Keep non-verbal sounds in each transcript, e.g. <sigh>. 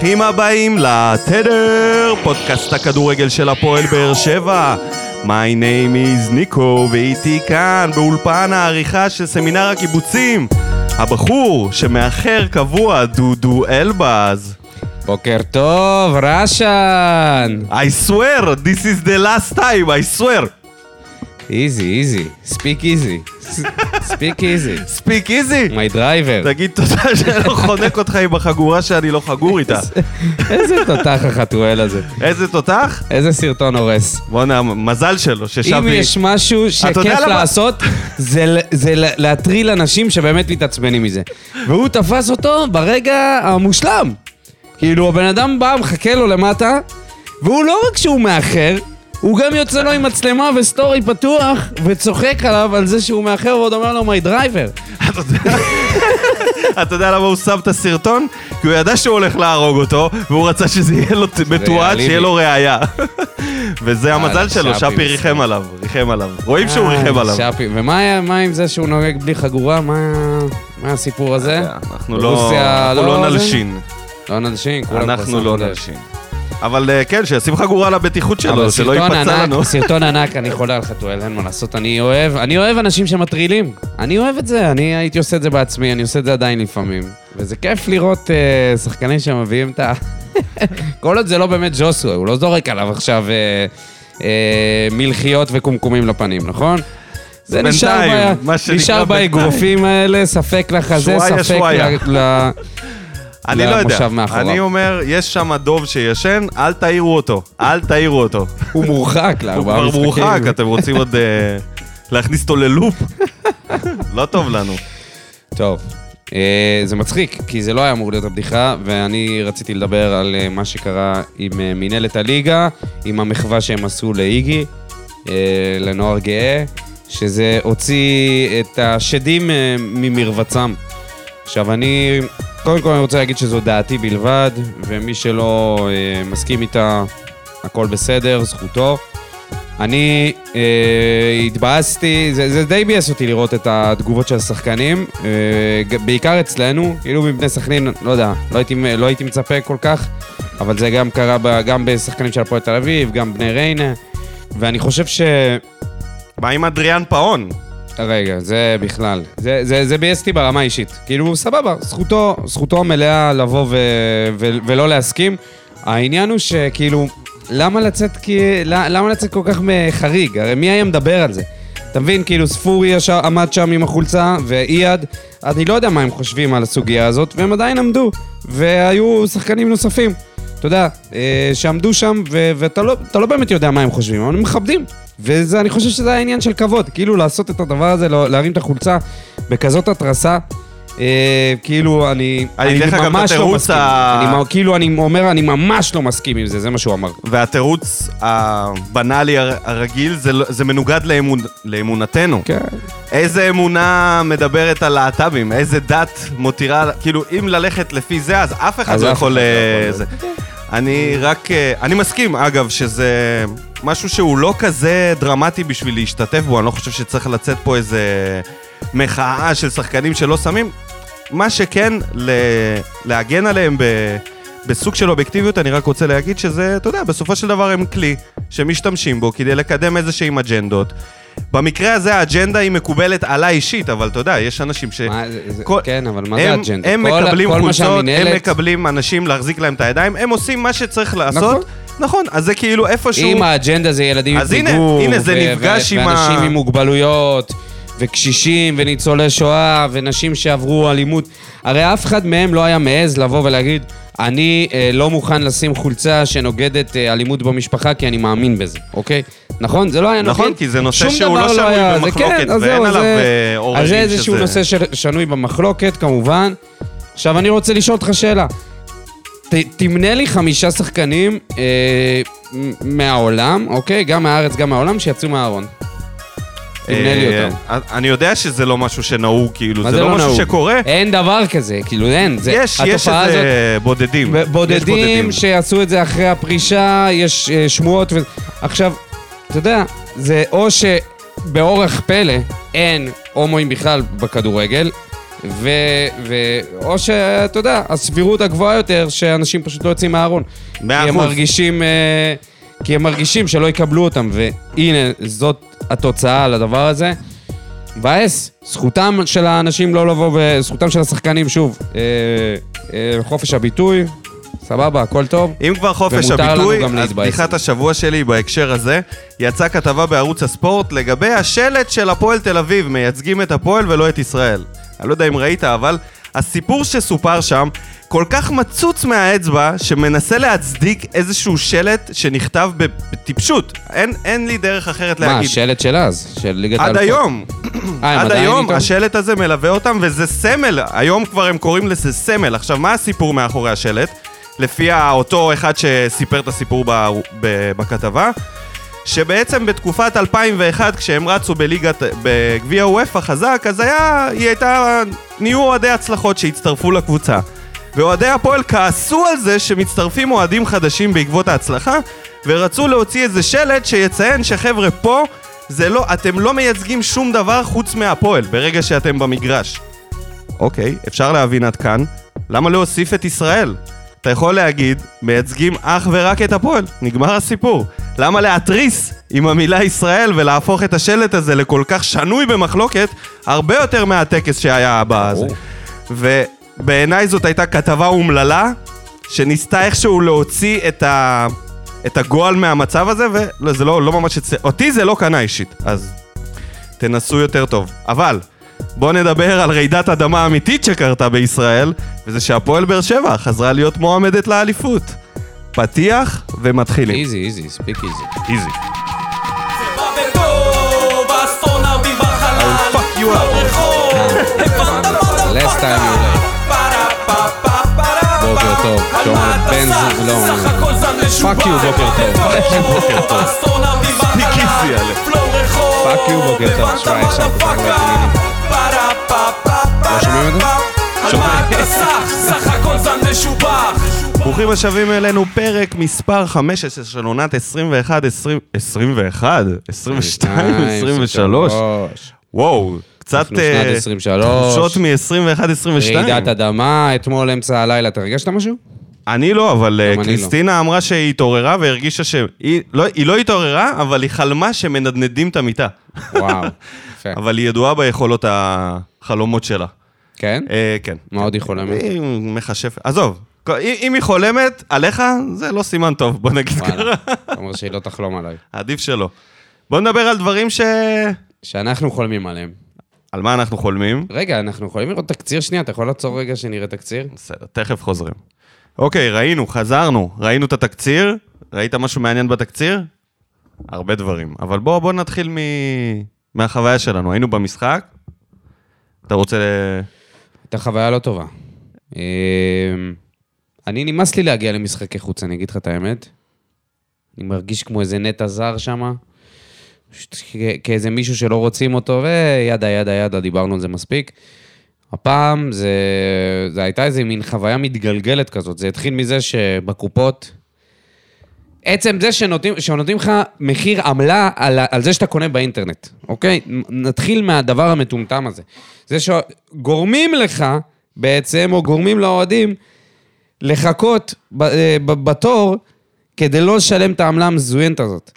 ברוכים הבאים לתדר, פודקאסט הכדורגל של הפועל באר שבע. My name is ניקו, ואיתי כאן באולפן העריכה של סמינר הקיבוצים, הבחור שמאחר קבוע, דודו אלבז. בוקר טוב, רשן! I swear, this is the last time, I swear. easy, easy, speak easy. speak easy. speak easy. me driver. תגיד תודה שאני לא חונק אותך עם החגורה שאני לא חגור איתה. איזה תותח החתואל הזה. איזה תותח? איזה סרטון הורס. בואנה, מזל שלו, ששבי... אם יש משהו שכיף? לעשות, זה להטריל אנשים שבאמת מתעצבנים מזה. והוא תפס אותו ברגע המושלם. כאילו, הבן אדם בא, מחכה לו למטה, והוא לא רק שהוא מאחר, הוא גם יוצא לו עם מצלמה וסטורי פתוח, וצוחק עליו על זה שהוא מאחר, ועוד אומר לו, me <laughs> driver. <laughs> אתה יודע- למה הוא שם את הסרטון? כי הוא ידע שהוא הולך להרוג אותו, והוא רצה שזה יהיה לו מתועד. שיהיה לו ראייה. <laughs> וזה המזל יאללה, שלו, שפי ריחם. עליו, ריחם עליו. רואים שהוא אה, ריחם עליו. שפי. ומה עם זה שהוא נוהג בלי חגורה? מה הסיפור הזה? אנחנו לא לא לא? נלשין. לא נלשין, כולם אנחנו לא. נלשין. אבל אה, כן, שישים חגורה הבטיחות שלו, שלא ייפצע לנו. <laughs> סרטון ענק, אני חולה על חתואל, אין מה לעשות, אני אוהב, אני אוהב אנשים שמטרילים. אני אוהב את זה, אני הייתי עושה את זה בעצמי, אני עושה את זה עדיין לפעמים. וזה כיף לראות אה, שחקנים שמביאים את ה... <laughs> כל עוד זה לא באמת ג'וסווה, הוא לא זורק עליו עכשיו אה, אה, מלחיות וקומקומים לפנים, נכון? זה נשאר, בינתיים, ב- מה שנקרא נשאר. באגרופים האלה, ספק לחזה, ספק. ל... אני לא יודע. אני אומר, יש שם דוב שישן, אל תעירו אותו. אל תעירו אותו. הוא מורחק הוא לארבעה כבר משחקים. מורחק, אתם רוצים עוד אה, להכניס אותו ללופ? <laughs> לא טוב לנו. טוב, אה, זה מצחיק, כי זה לא היה אמור להיות הבדיחה, ואני רציתי לדבר על אה, מה שקרה עם אה, מינהלת הליגה, עם המחווה שהם עשו לאיגי, אה, לנוער גאה, שזה הוציא את השדים אה, ממרבצם. עכשיו, אני, קודם כל אני רוצה להגיד שזו דעתי בלבד, ומי שלא אה, מסכים איתה, הכל בסדר, זכותו. אני אה, התבאסתי, זה, זה די ביאס אותי לראות את התגובות של השחקנים, אה, בעיקר אצלנו, כאילו מבני סכנין, לא יודע, לא הייתי, לא הייתי מצפה כל כך, אבל זה גם קרה ב, גם בשחקנים של הפועל תל אביב, גם בני ריינה, ואני חושב ש... מה עם אדריאן פאון? רגע, זה בכלל. זה, זה, זה ביאס אותי ברמה האישית. כאילו, סבבה, זכותו, זכותו המלאה לבוא ו, ו, ולא להסכים. העניין הוא שכאילו, למה לצאת, כי, למה לצאת כל כך חריג? הרי מי היה מדבר על זה? אתה מבין, כאילו ספורי ישר עמד שם עם החולצה, ואייד, אני לא יודע מה הם חושבים על הסוגיה הזאת, והם עדיין עמדו, והיו שחקנים נוספים. אתה יודע, אה, שעמדו שם, ו- ואתה לא, לא באמת יודע מה הם חושבים, אבל הם מכבדים. ואני חושב שזה העניין של כבוד, כאילו לעשות את הדבר הזה, לא- להרים את החולצה בכזאת התרסה. אה, כאילו, אני, אני את ממש לא מסכים. ה- אני, כאילו, אני אומר, אני ממש לא מסכים עם זה, זה מה שהוא אמר. והתירוץ הבנאלי הר- הרגיל זה, לא- זה מנוגד לאמון, לאמונתנו. כן. איזה אמונה מדברת על להט"בים? איזה דת מותירה, כאילו, אם ללכת לפי זה, אז אף אחד אז לא יכול... לא אה, יכול. זה. אני רק... אה, אני מסכים, אגב, שזה משהו שהוא לא כזה דרמטי בשביל להשתתף בו, אני לא חושב שצריך לצאת פה איזה מחאה של שחקנים שלא שמים. מה שכן, ל... להגן עליהם ב... בסוג של אובייקטיביות, אני רק רוצה להגיד שזה, אתה יודע, בסופו של דבר הם כלי שמשתמשים בו כדי לקדם איזה שהם אג'נדות. במקרה הזה האג'נדה היא מקובלת עליי אישית, אבל אתה יודע, יש אנשים ש... מה, זה, זה, כל- כן, אבל מה זה הם, אג'נדה? הם כל- מקבלים כל חולצות, הם שהמינהלת- מקבלים אנשים להחזיק להם את הידיים, הם עושים מה שצריך לעשות. נכון. נכון, אז זה כאילו איפשהו... אם האג'נדה זה ילדים עם אז הנה, פיגור, הנה, זה נפגש עם ה- ואנשים עם מוגבלויות, וקשישים, וניצולי שואה, ונשים שעברו אלימות. הרי אף אחד מהם לא היה מעז לבוא ולהגיד, אני אה, לא מוכן לשים חולצה שנוגדת אה, אלימות במשפחה, כי אני מאמין בזה, אוקיי? נכון? זה לא היה נוגד. נכון, כי זה נושא שהוא דבר לא שנוי היה- זה במחלוקת, כן, ואין זהו, עליו, זה- אה, עוררין אז זה איזשהו שזה- נושא ששנוי במחלוקת, כמובן. עכשיו, אני רוצה לשאול אותך שאלה. ת, תמנה לי חמישה שחקנים אה, מהעולם, אוקיי? גם מהארץ, גם מהעולם, שיצאו מהארון. תמנה לי אה, אותם. אני יודע שזה לא משהו שנהוג, כאילו, זה לא משהו נהוג? שקורה. אין דבר כזה, כאילו, אין. יש, יש איזה בודדים. בודדים שעשו את זה אחרי הפרישה, יש אה, שמועות. עכשיו, אתה יודע, זה או שבאורח פלא אין הומואים בכלל בכדורגל, ו... ו... או שאתה יודע, הסבירות הגבוהה יותר, שאנשים פשוט לא יוצאים מהארון. מאה כי הם אחוז. מרגישים... אה, כי הם מרגישים שלא יקבלו אותם, והנה, זאת התוצאה לדבר הזה. מבאס, זכותם של האנשים לא לבוא, וזכותם של השחקנים, שוב, אה, אה, חופש הביטוי, סבבה, הכל טוב. אם כבר חופש הביטוי, אז. בדיחת השבוע שלי בהקשר הזה, יצאה כתבה בערוץ הספורט לגבי השלט של הפועל תל אביב, מייצגים את הפועל ולא את ישראל. אני לא יודע אם ראית, אבל הסיפור שסופר שם כל כך מצוץ מהאצבע, שמנסה להצדיק איזשהו שלט שנכתב בטיפשות. אין, אין לי דרך אחרת מה, להגיד. השלט של אז, של ליגת עד האלופות. היום, אה, עד היום איתו? השלט הזה מלווה אותם, וזה סמל, היום כבר הם קוראים לזה סמל. עכשיו, מה הסיפור מאחורי השלט? לפי אותו אחד שסיפר את הסיפור ב- ב- בכתבה, שבעצם בתקופת 2001, כשהם רצו בליגת, בגביע וופא חזק, אז היה, היא הייתה, נהיו אוהדי הצלחות שהצטרפו לקבוצה. ואוהדי הפועל כעסו על זה שמצטרפים אוהדים חדשים בעקבות ההצלחה, ורצו להוציא איזה שלט שיציין שחבר'ה פה, זה לא, אתם לא מייצגים שום דבר חוץ מהפועל ברגע שאתם במגרש. אוקיי, אפשר להבין עד כאן. למה להוסיף את ישראל? אתה יכול להגיד, מייצגים אך ורק את הפועל, נגמר הסיפור. למה להתריס עם המילה ישראל ולהפוך את השלט הזה לכל כך שנוי במחלוקת, הרבה יותר מהטקס שהיה בזה. ברור. ובעיניי זאת הייתה כתבה אומללה, שניסתה איכשהו להוציא את, ה... את הגועל מהמצב הזה, וזה לא, לא ממש... אותי זה לא קנה אישית, אז תנסו יותר טוב. אבל, בואו נדבר על רעידת אדמה אמיתית שקרתה בישראל, וזה שהפועל באר שבע חזרה להיות מועמדת לאליפות. פתיח ומתחילים. איזי, איזי, ספיק איזי. איזי. Last time you. בוקר טוב, שומר בן זוג, לא. Fuck you, בוקר טוב. Fuck you, בוקר טוב. Fuck you, בוקר טוב. שמע, ישר פתח לו את המילים. לא שומעים את זה? על מה אתה סח? סך הכל זן משובח. ברוכים השבים אלינו, פרק מספר 15 של עונת 21, 20, 21, 22, 23. וואו, קצת אה, 23. תחושות מ-21, 22. רעידת אדמה, אתמול אמצע הלילה, אתה הרגשת משהו? אני לא, אבל אה, לא. קריסטינה אמרה שהיא התעוררה והרגישה ש... היא לא, היא לא התעוררה, אבל היא חלמה שמנדנדים את המיטה. וואו, <laughs> יפה. אבל היא ידועה ביכולות החלומות שלה. כן? אה, כן. מה עוד היא חולמת? היא מחשפת. עזוב, אם היא חולמת עליך, זה לא סימן טוב, בוא נגיד ככה. אתה אומר שהיא לא תחלום עליי. עדיף שלא. בוא נדבר על דברים ש... שאנחנו חולמים עליהם. על מה אנחנו חולמים? רגע, אנחנו יכולים לראות תקציר שנייה? אתה יכול לעצור רגע שנראה תקציר? בסדר, תכף חוזרים. אוקיי, ראינו, חזרנו, ראינו את התקציר. ראית משהו מעניין בתקציר? הרבה דברים. אבל בוא, בוא נתחיל מ... מהחוויה שלנו. היינו במשחק. אתה רוצה... הייתה חוויה לא טובה. אמ, אני, נמאס לי להגיע למשחקי חוץ, אני אגיד לך את האמת. אני מרגיש כמו איזה נטע זר שם, כאיזה מישהו שלא רוצים אותו, וידה ידה ידה, דיברנו על זה מספיק. הפעם זה, זה הייתה איזה מין חוויה מתגלגלת כזאת. זה התחיל מזה שבקופות, עצם זה שנותנים, שנותנים לך מחיר עמלה על, על זה שאתה קונה באינטרנט, אוקיי? נתחיל מהדבר המטומטם הזה. זה שגורמים לך בעצם, או גורמים לאוהדים, לחכות ב, אה, ב, בתור כדי לא לשלם את העמלה המזוינת הזאת.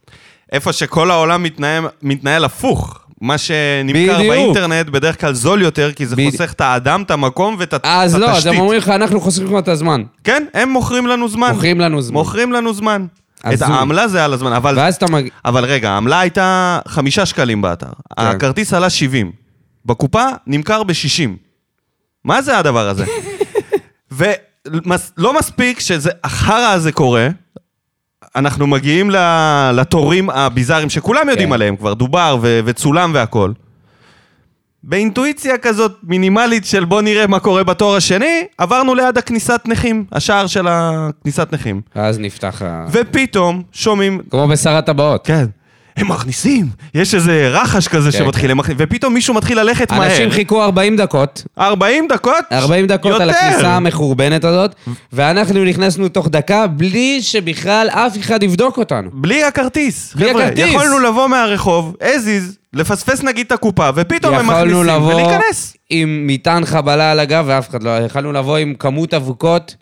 איפה שכל העולם מתנהל, מתנהל הפוך. מה שנמכר בדיוק. באינטרנט בדרך כלל זול יותר, כי זה בדיוק. חוסך את האדם, את המקום ואת את אז התשתית. לא, אז הם אומרים לך, אנחנו חוסכים לך את הזמן. כן, הם מוכרים לנו זמן. מוכרים לנו זמן. מוכרים לנו זמן. את. העמלה זה על הזמן, אבל, ואז אתה מג... אבל רגע, העמלה הייתה חמישה שקלים באתר. הכרטיס עלה 70. בקופה נמכר ב-60. מה זה הדבר הזה? <laughs> ולא מספיק שהחרא הזה קורה, אנחנו מגיעים ל- לתורים הביזאריים שכולם יודעים כן. עליהם כבר, דובר ו- וצולם והכל. באינטואיציה כזאת מינימלית של בוא נראה מה קורה בתור השני, עברנו ליד הכניסת נכים, השער של הכניסת נכים. ואז נפתח ה... ופתאום שומעים, כמו בשר הטבעות. כן, הם מכניסים, יש איזה רחש כזה כן, שמתחיל, הם מכניס- ופתאום מישהו מתחיל ללכת מהר. אנשים חיכו 40 דקות, 40 דקות? 40 דקות על יותר. הכניסה המחורבנת הזאת, ואנחנו נכנסנו תוך דקה בלי שבכלל אף אחד יבדוק אותנו. בלי הכרטיס. בלי חבר'ה, הכרטיס. יכולנו לבוא מהרחוב, as is, לפספס נגיד את הקופה, ופתאום הם מכניסים לבוא ולהיכנס. עם מטען חבלה על הגב ואף אחד לא... יכולנו לבוא עם כמות אבוקות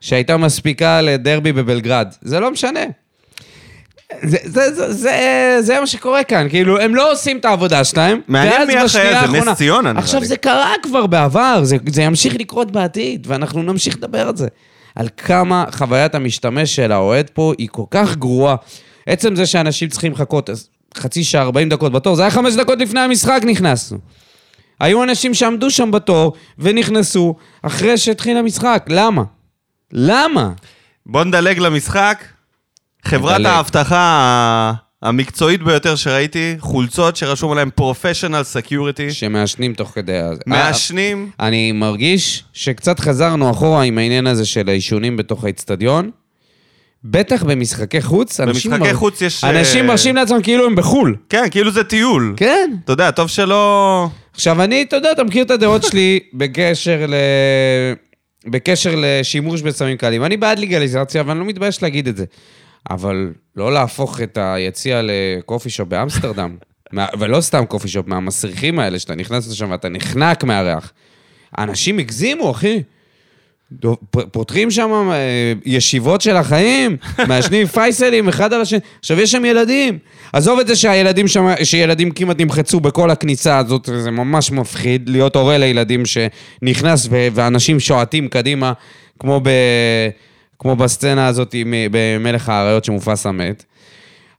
שהייתה מספיקה לדרבי בבלגרד. זה לא משנה. זה, זה, זה, זה, זה מה שקורה כאן, כאילו, הם לא עושים את העבודה שלהם. מעניין מי אחראי על זה, נס ציונה, נראה עכשיו, לי. זה קרה כבר בעבר, זה, זה ימשיך לקרות בעתיד, ואנחנו נמשיך לדבר על זה. על כמה חוויית המשתמש של האוהד פה היא כל כך גרועה. עצם זה שאנשים צריכים לחכות חצי שעה, 40 דקות בתור, זה היה חמש דקות לפני המשחק נכנסנו. היו אנשים שעמדו שם בתור ונכנסו אחרי שהתחיל המשחק. למה? למה? בוא נדלג למשחק. חברת. האבטחה המקצועית ביותר שראיתי, חולצות שרשום עליהן professional security, שמעשנים תוך כדי... מעשנים, אני מרגיש שקצת חזרנו אחורה עם העניין הזה של העישונים בתוך האיצטדיון. בטח במשחקי חוץ, אנשים, במשחקי מר- חוץ יש... אנשים אה, מרשים לעצמם כאילו הם בחו"ל. כן, כאילו זה טיול. כן. אתה יודע, טוב שלא... עכשיו, אני, אתה יודע, אתה מכיר את הדעות שלי <laughs> בקשר ל... בקשר לשימוש בסמים קלים. אני בעד לגליזציה, ואני לא מתבייש להגיד את זה. אבל לא להפוך את היציע לקופי שופ באמסטרדם. מה- ולא סתם קופי שופ, מהמסריחים האלה, שאתה נכנס לשם ואתה נחנק מהריח. אנשים הגזימו, אחי. דו- פותחים שם אה, ישיבות של החיים, <laughs> מעשנים פייסלים אחד על השני. עכשיו, יש שם ילדים. עזוב את זה שהילדים שם, שילדים כמעט נמחצו בכל הכניסה הזאת, זה ממש מפחיד להיות הורה לילדים שנכנס ו- ואנשים שועטים קדימה, כמו, ב, כמו בסצנה הזאת מ- במלך האריות שמופסה מת.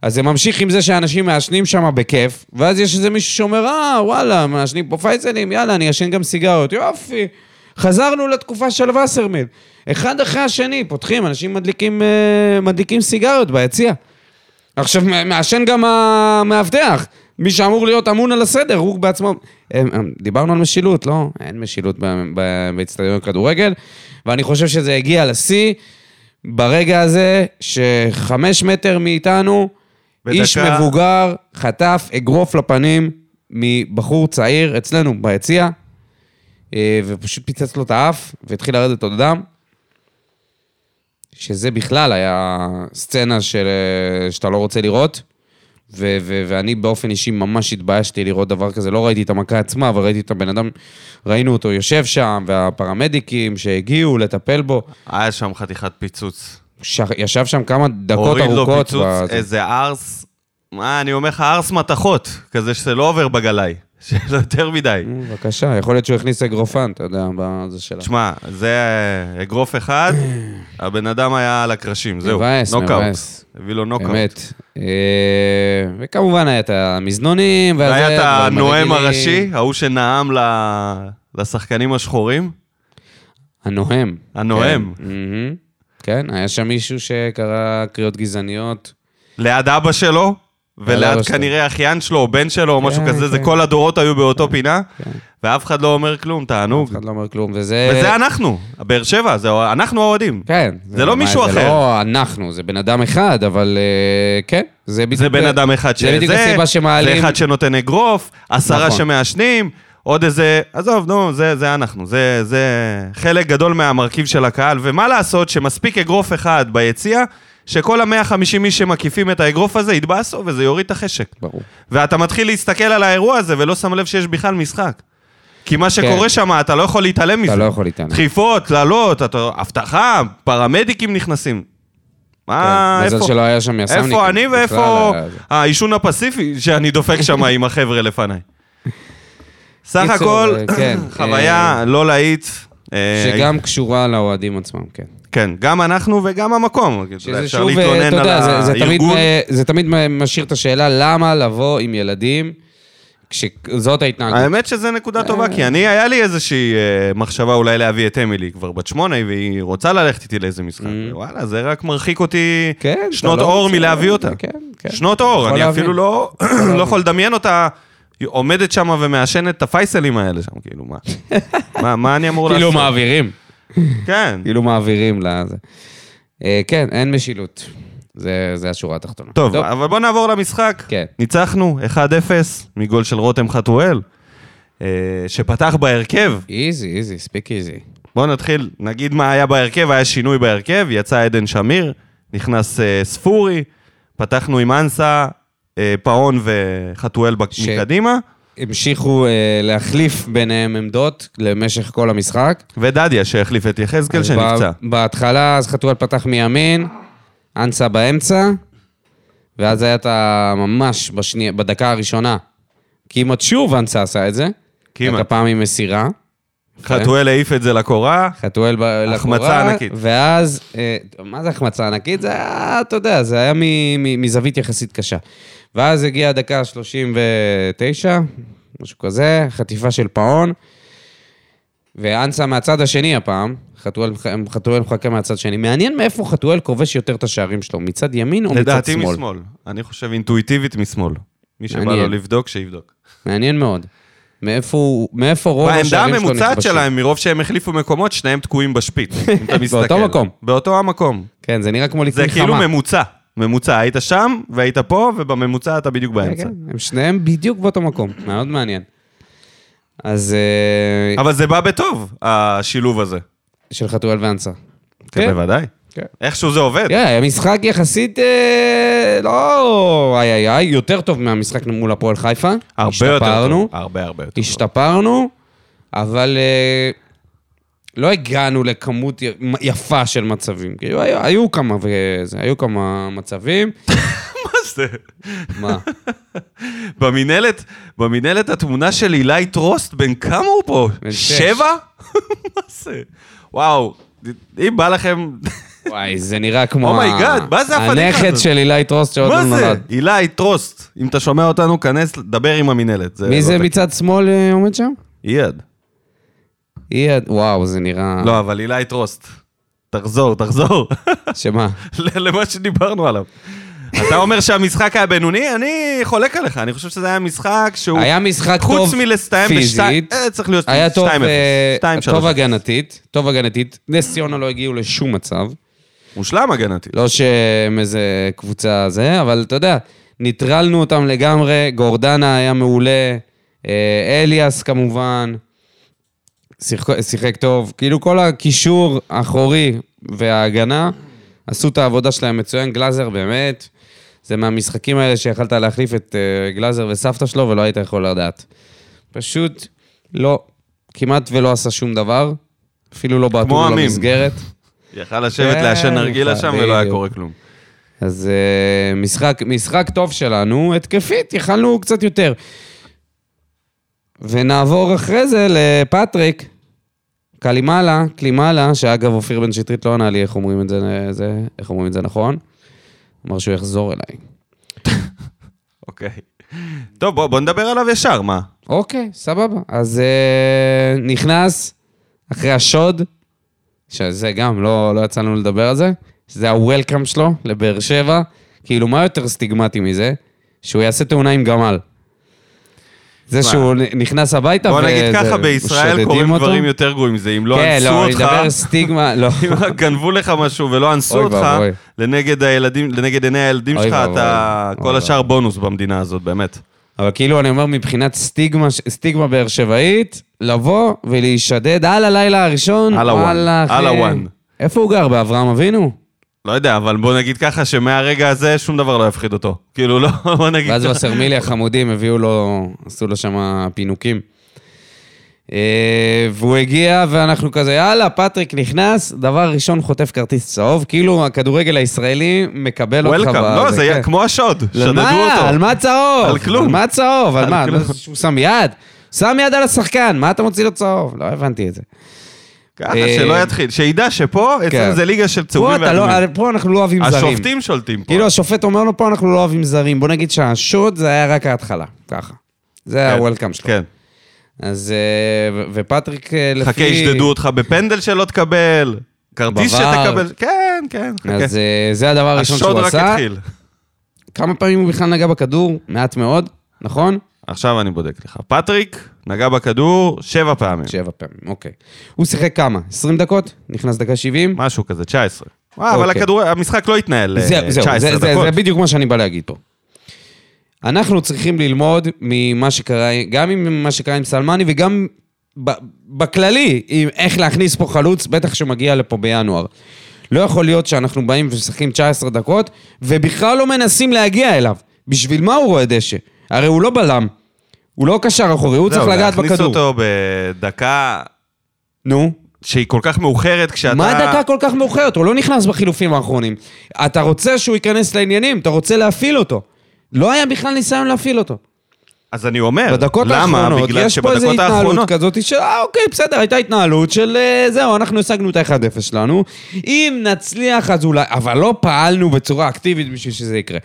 אז זה ממשיך עם זה שאנשים מעשנים שם בכיף, ואז יש איזה מישהו שאומר, אה, וואלה, מעשנים פה פייסלים, יאללה, אני אעשן גם סיגריות, יופי. חזרנו לתקופה של וסרמיל. אחד אחרי השני, פותחים, אנשים מדליקים, אה, מדליקים סיגריות ביציע. עכשיו, מעשן גם המאבטח, מי שאמור להיות אמון על הסדר, הוא בעצמו... דיברנו על משילות, לא? אין משילות באצטדיון כדורגל, ואני חושב שזה הגיע לשיא ברגע הזה שחמש מטר מאיתנו, בדקה- איש מבוגר חטף אגרוף לפנים מבחור צעיר אצלנו ביציע, אה, ופשוט פיצץ לו את האף, והתחיל לרדת עוד דם. שזה בכלל היה סצנה של, אה, שאתה לא רוצה לראות. ו- ו- ואני באופן אישי ממש התביישתי לראות דבר כזה. לא ראיתי את המכה עצמה, אבל ראיתי את הבן אדם, ראינו אותו יושב שם, והפרמדיקים שהגיעו לטפל בו. היה שם חתיכת פיצוץ. ש... ישב שם כמה דקות הוריד לו ארוכות. פיצוץ, בזה. איזה ארס, מה, אני אומר לך, ארס מתכות, כזה שזה לא עובר בגלאי, שזה יותר מדי. נו, בבקשה, יכול להיות שהוא הכניס אגרופן, אתה יודע, בזה שלה. תשמע, זה אגרוף אחד, הבן אדם היה על הקרשים, זהו, מבאס. מבאס. הביא לו נוקאוט. באמת. אה, וכמובן היה את המזנונים, והזה, היה את הנואם. הראשי, ההוא שנאם לשחקנים השחורים. הנוהם. הנוהם. כן. כן, היה שם מישהו שקרא קריאות גזעניות. ליד אבא שלו, וליד. כנראה אחיין שלו או בן שלו או משהו כן, כזה, זה כן. כל הדורות היו באותו פינה, כן. ואף אחד לא אומר כלום, תענוג. אף אחד לא אומר כלום, וזה... וזה אנחנו, באר שבע, זה אנחנו האוהדים. כן. זה לא מישהו אחר. זה לא אנחנו, זה בן אדם אחד, אבל אה, כן, זה בדיוק... זה בן אדם אחד זה בדיוק שזה, הסיבה שמעלים... זה אחד שנותן אגרוף, עשרה נכון. שמעשנים, עוד איזה... עזוב, נו, זה, זה אנחנו. זה, זה חלק גדול מהמרכיב של הקהל, ומה לעשות שמספיק אגרוף אחד ביציע, שכל ה-150 איש שמקיפים את האגרוף הזה יתבאסו וזה יוריד את החשק. ברור. ואתה מתחיל להסתכל על האירוע הזה ולא שם לב שיש בכלל משחק. כי מה שקורה שם, אתה לא יכול להתעלם מזה. אתה לא יכול להתעלם. דחיפות, קללות, אתה- אבטחה, פרמדיקים נכנסים. מה, כן, מזל איפה? שלא היה שם יס"מניקים. איפה אני ואיפה זה. העישון הפסיפי שאני דופק שם עם החבר'ה לפניי. סך הכל, אה, כן, חוויה לא להיט. אה, שגם קשורה לאוהדים עצמם, כן. כן, גם אנחנו וגם המקום. שזה שוב, אתה יודע, זה, זה, תמיד, זה תמיד משאיר את השאלה למה לבוא עם ילדים כשזאת ההתנהגות. האמת שזה נקודה. טובה, כי אני, היה לי איזושהי אה, מחשבה אולי להביא את אמילי, כבר בת שמונה, והיא רוצה ללכת איתי לאיזה משחק. וואלה, זה רק מרחיק אותי Mm. כן, שנות לא אור מלהביא אותה. כן, כן. שנות אור, אני. אפילו לא לא יכול לדמיין אותה עומדת שם ומעשנת את הפייסלים האלה שם, כאילו, מה? <laughs> מה- מה אני אמור לעשות? כאילו מעבירים. כן. כאילו מעבירים לזה. אה, כן, אין משילות. זה, זה השורה התחתונה. טוב, אבל בוא נעבור למשחק. כן. ניצחנו 1-0 מגול של רותם חתואל, אה, שפתח בהרכב. איזי, איזי, ספיק איזי. בואו נתחיל, נגיד מה היה בהרכב, היה שינוי בהרכב, יצא עדן שמיר, נכנס אה, ספורי, פתחנו עם אנסה, אה, פאון וחתואל ש- מקדימה, המשיכו אה, להחליף ביניהם עמדות למשך כל המשחק. ודדיה שהחליף את יחזקאל אז שנפצע. בהתחלה אז חתואל פתח מימין, אנסה באמצע, ואז היה את ה... ממש בשני... בדקה הראשונה. כמעט שוב אנסה עשה את זה. כמעט. רק הפעם עם מסירה. חתואל העיף את זה לקורה, חתואל לקורה. החמצה ענקית. ואז, אה, מה זה החמצה ענקית? זה היה, אתה יודע, זה היה מזווית יחסית קשה. ואז הגיעה הדקה ה-39, משהו כזה, חטיפה של פאון, ואנסה מהצד השני הפעם, חתואל, חתואל מחכה מהצד שני. מעניין מאיפה חתואל כובש יותר את השערים שלו, מצד ימין או מצד לדעתי שמאל? משמאל. אני חושב אינטואיטיבית משמאל. מי שבא מעניין. לו לבדוק, שיבדוק. מעניין מאוד. מאיפה, מאיפה רוב בעמדה השערים שלו הממוצעת נכבשים? שלהם, מרוב שהם החליפו מקומות, שניהם תקועים בשפיץ, אם אתה <laughs> מסתכל. באותו מקום. באותו המקום. כן, זה נראה כמו זה לפני כאילו חמה. ממוצע. ממוצע, היית שם והיית פה, ובממוצע אתה בדיוק באמצע. כן, כן, הם שניהם בדיוק באותו מקום, מאוד מעניין. אז... אה, אבל זה בא בטוב, השילוב הזה. של חתואל ואנסה. כן, בוודאי. כן. איכשהו זה עובד. תראה, היה משחק יחסית, אה, לא איי איי איי, יותר טוב מהמשחק מול הפועל חיפה. הרבה יותר טוב. הרבה הרבה יותר טוב. השתפרנו, אבל אה, לא הגענו לכמות יפה של מצבים. כאילו, היו, היו כמה וזה, היו כמה מצבים. <laughs> מה זה? מה? <laughs> במינהלת, במינהלת התמונה של אילי טרוסט, בן כמה הוא פה? שבע? <laughs> מה זה? וואו, אם בא לכם... וואי, זה נראה כמו... אומייגאד, Oh מה זה הפדיחה הנכד הזאת? של אילי טרוסט שעוד לא מה זה? נולד. אילי טרוסט. אם אתה שומע אותנו, כנס, דבר עם המינהלת. מי זה לא מצד שמאל אה, עומד שם? אייד. אייד, וואו, זה נראה... לא, אבל אילי טרוסט. תחזור, תחזור. שמה? <laughs> למה שדיברנו עליו. אתה אומר שהמשחק היה בינוני? אני חולק עליך, אני חושב שזה היה משחק שהוא... היה משחק חוץ טוב מלסתיים בשתיים... פיזית. אה, צריך להיות היה טוב, 2-0. אה, 2-3. טוב הגנתית, טוב הגנתית. נס ציונה לא הגיעו לשום מצב. מושלם הגנתי. לא שהם איזה קבוצה זה, אבל אתה יודע, ניטרלנו אותם לגמרי, גורדנה היה מעולה, אה, אליאס כמובן, שיחק, שיחק טוב. כאילו כל הקישור האחורי וההגנה עשו את העבודה שלהם מצוין. גלאזר באמת, זה מהמשחקים האלה שיכלת להחליף את אה, גלאזר וסבתא שלו ולא היית יכול לדעת. פשוט לא, כמעט ולא עשה שום דבר, אפילו לא בעטו לו עמים. למסגרת. יכל לשבת כן, לעשן נרגילה שם ולא היה. קורה כלום. אז uh, משחק, משחק טוב שלנו, התקפית, יכלנו קצת יותר. ונעבור אחרי זה לפטריק, קלימאלה, קלימאלה, שאגב אופיר בן שטרית לא ענה לי איך אומרים את זה, זה איך אומרים את זה נכון. אמר שהוא יחזור אליי. <laughs> אוקיי. טוב, בוא, בוא נדבר עליו ישר, מה? אוקיי, סבבה. אז uh, נכנס אחרי השוד, שזה גם, לא, לא יצא לנו לדבר על זה, שזה ה-Welcome שלו לבאר שבע. כאילו, מה יותר סטיגמטי מזה? שהוא יעשה תאונה עם גמל. זה? שהוא נכנס הביתה בוא נגיד ככה, בישראל קורים. דברים יותר גרועים מזה. אם לא כן, אנסו לא, אני אותך, מדבר סטיגמה, <laughs> לא. אם גנבו לך משהו ולא אנסו אותך. לנגד עיני הילדים שלך. אתה... כל השאר. בונוס במדינה הזאת, באמת. אבל כאילו, אני אומר, מבחינת סטיגמה, סטיגמה באר שבעית, לבוא ולהישדד על הלילה הראשון, על הוואן. על הוואן. איפה הוא גר? באברהם אבינו? לא יודע, אבל בוא נגיד ככה שמהרגע הזה שום דבר לא יפחיד אותו. כאילו, לא, <laughs> בוא נגיד ואז ככה. בסרמילי החמודים הביאו לו, עשו לו שם פינוקים. אה, והוא הגיע, ואנחנו כזה, יאללה, פטריק נכנס, דבר ראשון חוטף כרטיס צהוב, כאילו הכדורגל הישראלי מקבל אותך. וולקאם, לא, זה כן. היה כמו השוד, שדדו? אותו. על מה צהוב? על כלום. על מה צהוב? על מה? שהוא <laughs> שם יד? שם יד על השחקן, מה אתה מוציא לו צהוב? לא הבנתי את זה. ככה, אה, שלא יתחיל. שידע שפה, כן. אצלנו זה ליגה של צהובים לא, ואדומים. פה אנחנו לא אוהבים זרים. השופטים שולטים פה. כאילו השופט אומר לו פה אנחנו לא אוהבים זרים. בוא נגיד שהשוד זה היה רק ההתחלה, ככה. זה כן, ה-Welcome שלו. כן. אז, אה, ופטריק אה, לפי... חכה, ישדדו אותך בפנדל שלא תקבל, כרטיס. שתקבל. כן, כן, חכה. אז אה, זה הדבר הראשון השוד שהוא רק עשה. התחיל. כמה פעמים הוא בכלל נגע בכדור? מעט מאוד, נכון? עכשיו אני בודק לך. פטריק נגע בכדור שבע פעמים. שבע פעמים, אוקיי. הוא שיחק כמה? 20 דקות? נכנס דקה 70? משהו כזה, 19. אה, אבל אוקיי. הכדור, המשחק לא התנהל זה, זהו, 19 זה, זה, דקות. זה בדיוק מה שאני בא להגיד פה. אנחנו צריכים ללמוד ממה שקרה, גם עם מה שקרה עם סלמני וגם בכללי, עם איך להכניס פה חלוץ, בטח שמגיע לפה בינואר. לא יכול להיות שאנחנו באים ומשחקים 19 דקות, ובכלל לא מנסים להגיע אליו. בשביל מה הוא רואה דשא? הרי הוא לא בלם. הוא לא קשר אחורי, הוא צריך לגעת להכניס בכדור. אותו בדקה נו. שהיא כל כך מאוחרת, כשאתה... מה דקה כל כך מאוחרת? הוא לא נכנס בחילופים האחרונים. אתה רוצה שהוא ייכנס לעניינים, אתה רוצה להפעיל אותו. לא היה בכלל ניסיון להפעיל אותו. אז אני אומר, בדקות למה? האחרונות, בגלל יש פה איזו התנהלות האחרונות... כזאת של, אה, אוקיי, בסדר, הייתה התנהלות של, אה, זהו, אנחנו השגנו את ה-1-0 שלנו. אם נצליח, אז אולי, אבל לא פעלנו בצורה אקטיבית בשביל שזה יקרה.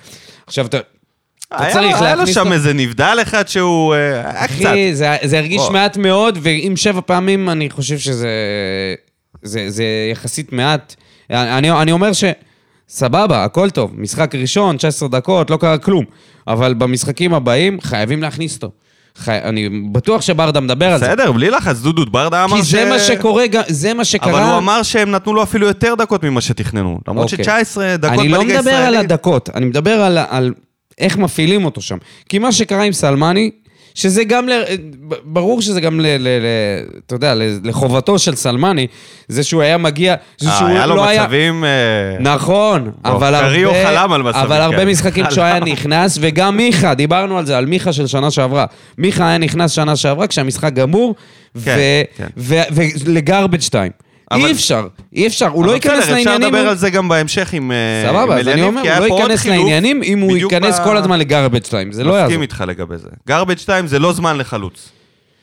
עכשיו, אתה, אתה היה- צריך היה לו להכניס שם אותו. איזה נבדל אחד שהוא... אה, היה קצת. אחי, זה, זה הרגיש או. מעט מאוד, ואם שבע פעמים, אני חושב שזה זה, זה יחסית מעט. אני, אני אומר ש... סבבה, הכל טוב. משחק ראשון, 19 דקות, לא קרה כלום. אבל במשחקים הבאים חייבים להכניס אותו. חי... אני בטוח שברדה מדבר על זה. בסדר, בלי לחץ, דודו ברדה אמר כי ש... זה מה שקורה, זה מה שקרה. אבל הוא אמר שהם נתנו לו אפילו יותר דקות ממה שתכננו. למרות אוקיי. ש-19 דקות אני בליגה לא הישראלית... מדבר על הדקות, אני מדבר על, על איך מפעילים אותו שם. כי מה שקרה עם סלמני, שזה גם, ל... ברור שזה גם, ל... ל... ל... אתה יודע, לחובתו של סלמני, זה שהוא היה מגיע, זה אה, שהוא היה לא היה... מצבים... אה, נכון, בוא, אבל הרבה... קריו חלם על מצבים אבל הרבה כאלה. משחקים <laughs> כשהוא היה נכנס, וגם מיכה, דיברנו על זה, על מיכה של שנה שעברה. מיכה היה נכנס שנה שעברה כשהמשחק גמור, כן, ו- כן. ו- ולגרבג' 2. אבל- אי אפשר, אי אפשר, הוא לא אבל ייכנס לעניינים. אפשר לדבר הוא- על זה גם בהמשך עם אה, סבבה, אז אני אומר, הוא לא ייכנס לעניינים אם הוא ייכנס ב- כל הזמן לגרבג' 2, זה לא יעזור. מסכים איתך לגבי זה. garbage 2 זה לא זמן לחלוץ.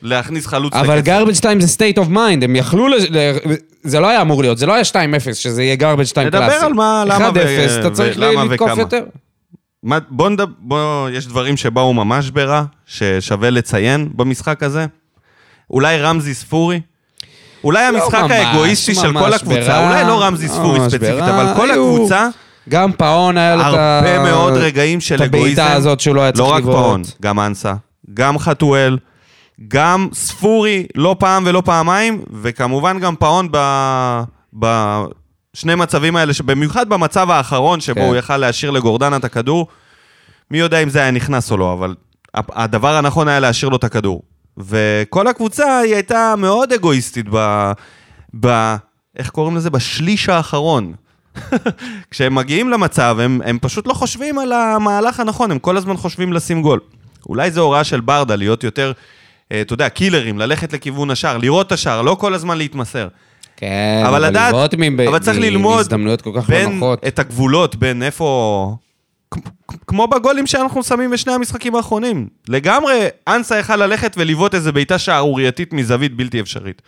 להכניס חלוץ אבל לקצב. גרבג' 2 זה state of mind, הם יכלו, ל- ל- זה לא היה אמור להיות, זה לא היה 2-0, שזה יהיה 2 נדבר קלאסי. על מה- למה 1-0, ו- אתה צריך לתקוף. יותר. מה- בוא נדבר, בוא, יש דברים שבאו ממש ברע, ששווה לציין במשחק הזה. אולי רמזי ספורי? אולי לא המשחק האגואיסטי של כל הקבוצה, אולי לא רמזי ספורי ספציפית, אבל כל הקבוצה, גם פאון היה לו את ה... הרבה מאוד רגעים של את אגואיזם. הבעיטה הזאת שהוא לא היה צריך לא רק לבעוט. פאון, גם אנסה, גם חתואל, גם ספורי לא פעם ולא פעמיים, וכמובן גם פאון ב... בשני מצבים האלה, שבמיוחד במצב האחרון, שבו כן. הוא יכל להשאיר לגורדנה את הכדור, מי יודע אם זה היה נכנס או לא, אבל הדבר הנכון היה להשאיר לו את הכדור. וכל הקבוצה היא הייתה מאוד אגואיסטית ב... ב... איך קוראים לזה? בשליש האחרון. <laughs> כשהם מגיעים למצב, הם, הם פשוט לא חושבים על המהלך הנכון, הם כל הזמן חושבים לשים גול. אולי זו הוראה של ברדה להיות יותר, אה, אתה יודע, קילרים, ללכת לכיוון השער, לראות את השער, לא כל הזמן להתמסר. כן, אבל לדעת, לבעוט מ- אבל צריך מ- ללמוד בהזדמנויות כל כך לא בין נוחות. את הגבולות, בין איפה... כמו בגולים שאנחנו שמים בשני המשחקים האחרונים. לגמרי, אנסה יכל ללכת ולבעוט איזה בעיטה שערורייתית מזווית בלתי אפשרית.